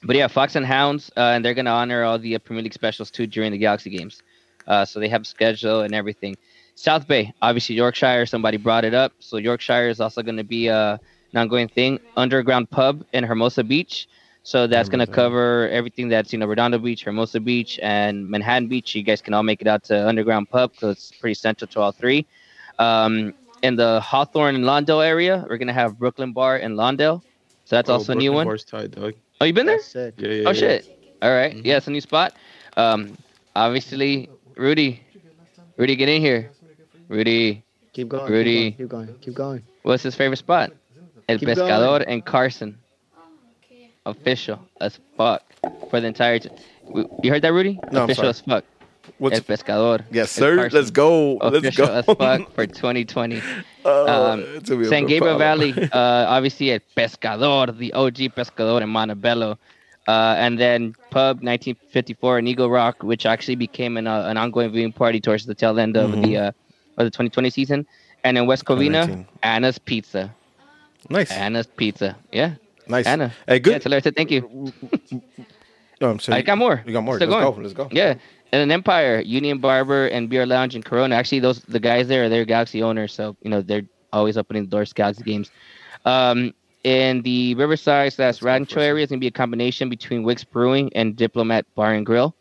but yeah, Fox and Hounds, uh, and they're gonna honor all the uh, Premier League specials too during the Galaxy games. Uh, so they have schedule and everything. South Bay, obviously Yorkshire. Somebody brought it up, so Yorkshire is also gonna be a an ongoing thing. Underground pub in Hermosa Beach. So that's gonna cover everything that's you know Redondo Beach, Hermosa Beach, and Manhattan Beach. You guys can all make it out to Underground Pub because it's pretty central to all three. Um, in the Hawthorne and Lawndale area, we're gonna have Brooklyn Bar in Lawndale. So that's Oh, also a new one. Bar's tight, dog. Oh, you been there? Yeah, yeah, Oh yeah. shit! All right. Mhm. yeah, it's a new spot. Um, obviously, Rudy, Rudy, get in here. Rudy, Keep going. Rudy. Keep going. Keep going. Keep going. what's his favorite spot? El Keep Pescador and Carson. Official as fuck for the entire. T- you heard that, Rudy? No, I'm Official sorry. as fuck. What's El Pescador. yes, El sir. Let's go. Let's go. as fuck for 2020. Oh, Um, it's gonna be a San Gabriel. Valley, uh, obviously at Pescador, the OG Pescador in Montebello. Uh, and then Pub 1954 in Eagle Rock, which actually became an, uh, an ongoing viewing party towards the tail end of Mhm. the uh, of the 2020 season. And in West Covina, Anna's Pizza. Nice, Anna's Pizza. Yeah, nice. Anna. Hey, Yeah, good. tell her I said thank you. No, I'm saying I got more. You got more. Still Let's going. go. Let's go. Yeah. And an Empire, Union Barber, and Beer Lounge in Corona. Actually, those the guys there are their Galaxy owners, so you know they're always opening the doors to Galaxy games. Um, in the Riverside slash Rancho area, it's gonna be a combination between Wicks Brewing and Diplomat Bar and Grill.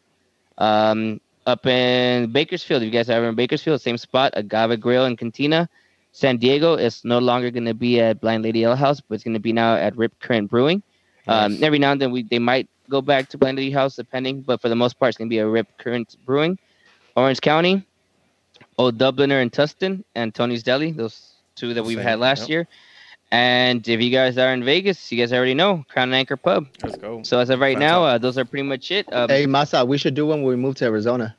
Um, up in Bakersfield, if you guys are ever in Bakersfield, same spot, Agave Grill and Cantina. San Diego is no longer going to be at Blind Lady Ale House, but it's going to be now at Rip Current Brewing. Um, Nice. every now and then we they might go back to Blind Lady House, depending, but for the most part, it's going to be a Rip Current Brewing. Orange County, Old Dubliner and Tustin, and Tony's Deli, those two that we've Same, had last yep. year. And if you guys are in Vegas, you guys already know Crown and Anchor Pub. Let's go. So as of right Fantastic. now, uh, those are pretty much it. Um, Hey, Masa, we should do one when we move to Arizona.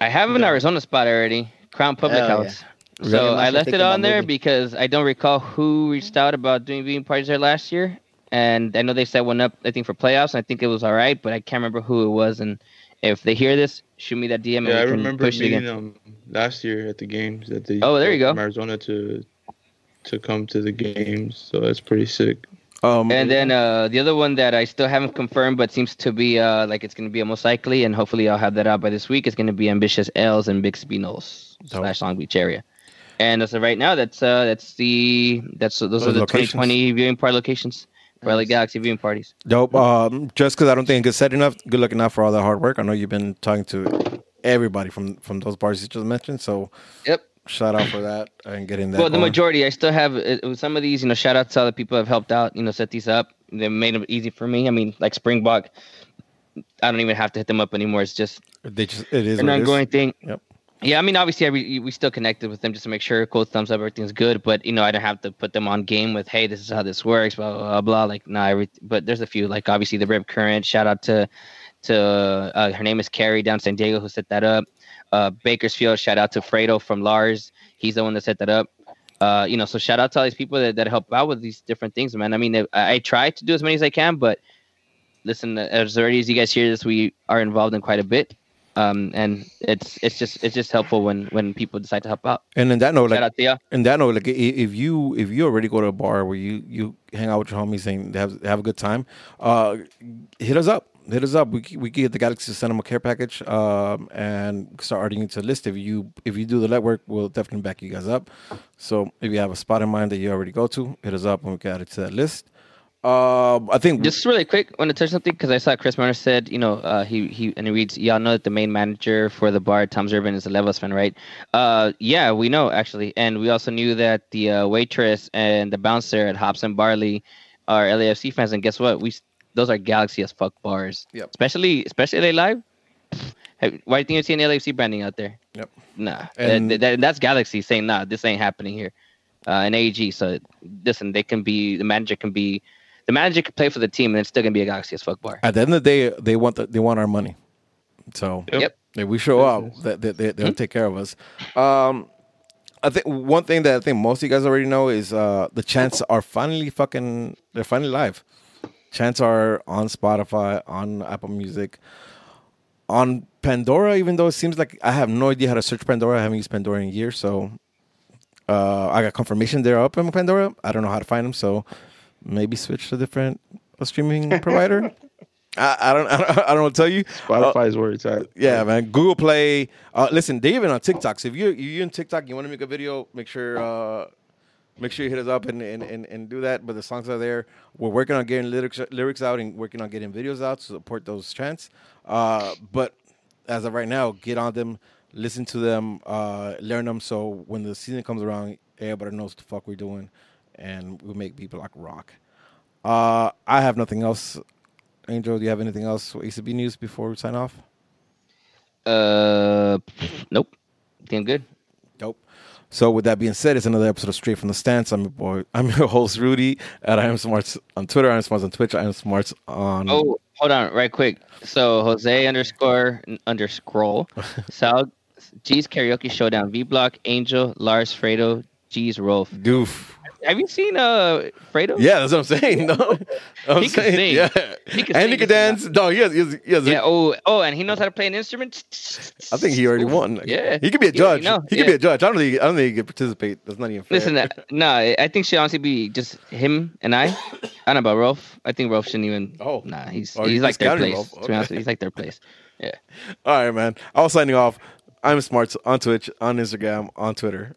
I have an Yeah. Arizona spot already, Crown Public Hell House. Really? So Yeah, I left it on there moving. because I don't recall who reached out about doing viewing parties there last year, and I know they set one up. I think for playoffs. And I think it was all right, but I can't remember who it was. And if they hear this, shoot me that DM. Yeah, I and we can remember push meeting them last year at the games at the Oh, there you go. from Arizona to to come to the games. So that's pretty sick. Um, And then uh, the other one that I still haven't confirmed, but seems to be uh, like it's going to be most likely, and hopefully I'll have that out by this week. Is going to be Ambitious Ales and Bixby Knolls Dope. slash Long Beach area. And as of right now, that's uh, that's the that's those, Those are the locations. 2020 viewing party locations for LA Galaxy viewing parties. Dope. Um, just because I don't think it's set enough. Good looking out for all that hard work. I know you've been talking to everybody from from those parties you just mentioned. So Yep. shout out for that and getting that. Well, the going. majority, I still have uh, some of these. You know, shout out to other people who have helped out. You know, set these up. They made it easy for me. I mean, like Springbok, I don't even have to hit them up anymore. It's just They just it is an what it is. ongoing thing. Yep. Yeah, I mean, obviously, I re- we still connected with them just to make sure, cool, thumbs up, everything's good. But you know, I don't have to put them on game with, hey, this is how this works, blah blah blah. blah. Like, nah, every, but there's a few, like obviously the Rip Current. Shout out to to uh, her name is Carrie down San Diego who set that up. Uh, Bakersfield, shout out to Fredo from Lars. He's the one that set that up. Uh, you know, so shout out to all these people that, that help out with these different things, man. I mean, I, I try to do as many as I can, but listen, as already as you guys hear this, we are involved in quite a bit um, and it's it's just it's just helpful when when people decide to help out. And in that note, like out to ya. in that note, like if you if you already go to a bar where you you hang out with your homies and have have a good time, uh, hit us up. Hit us up. We we get the Galaxy to send them a care package, um, and start adding it to the list. If you if you do the legwork, we'll definitely back you guys up. So if you have a spot in mind that you already go to, hit us up and we can add it to that list. Um, I think Just really quick, want to touch something because I saw Chris Marner said, you know, uh, he he and he reads, y'all know that the main manager for the bar, Tom's Urban, is a Levels fan, right? Uh, yeah, we know actually, and we also knew that the uh, waitress and the bouncer at Hops and Barley are LAFC fans, and guess what? We those are Galaxy as fuck bars. Yep. Especially especially LA Live. Why do you think you're seeing LAFC branding out there? Yep. Nah, And- that, that- that's Galaxy saying, nah, this ain't happening here. Uh, and AEG, so listen, they can be the manager can be the manager could play for the team, and it's still gonna be a Galaxy as fuck bar. at the end of the day, they want the, they want our money. So Yep. if we show up, that they, they, they'll take care of us. Um, I think one thing that I think most of you guys already know is uh, the chants are finally fucking they're finally live. Chants are on Spotify, on Apple Music, on Pandora. Even though it seems like I have no idea how to search Pandora, I haven't used Pandora in years, so uh, I got confirmation they're up on Pandora. I don't know how to find them, so maybe switch to a different uh, streaming provider. I, I don't I don't I don't want to tell you. Uh, Spotify is where it's at. yeah, man. Google Play. Uh, listen, they even on TikTok. So if you you in TikTok, you want to make a video, make sure uh, make sure you hit us up and, and, and, and do that. But the songs are there. We're working on getting lyrics lyrics out and working on getting videos out to support those chants. Uh, but as of right now, get on them, listen to them, uh, learn them. So when the season comes around, everybody knows what the fuck we're doing, and we make people Block rock. Uh, I have nothing else. Angel, do you have anything else for ACB news before we sign off? Uh, nope, doing good. Dope. So with that being said, it's another episode of Straight from the Stance. I'm your boy. I'm your host Rudy at I am Smarts on Twitter. I am Smarts on Twitch. I am Smarts on. Oh, hold on, right quick. So Jose underscore underscroll Sal G's karaoke showdown V Block Angel Lars Fredo G's Rolf. goof. Have you seen uh Fredo? Yeah, that's what I'm saying. No, I'm He can saying, sing. Yeah, He can and sing, he can dance. No, he has. He has, he has Yeah. Oh, oh, and he knows how to play an instrument. I think he already won. Yeah. he could be a judge. He could Yeah. be a judge. I don't think. I don't think he could participate. That's not even fair. Listen, uh, no, I think should honestly be just him and I. I don't know about Rolf. I think Rolf shouldn't even. Oh. nah, he's Oh, he's like discounted place. Rolf. To be honest, he's like third place. Yeah. All right, man. I was signing off. I'm Smarts on Twitch, on Instagram, on Twitter.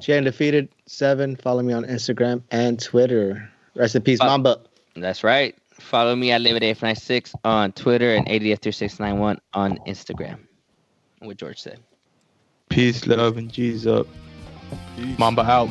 Jay Undefeated seven. Follow me on Instagram and Twitter. Rest in peace, Uh, Mamba. That's right. Follow me at LibertyF96 on Twitter and ADF3691 on Instagram. What George said. Peace, love, and G's up. Mamba out.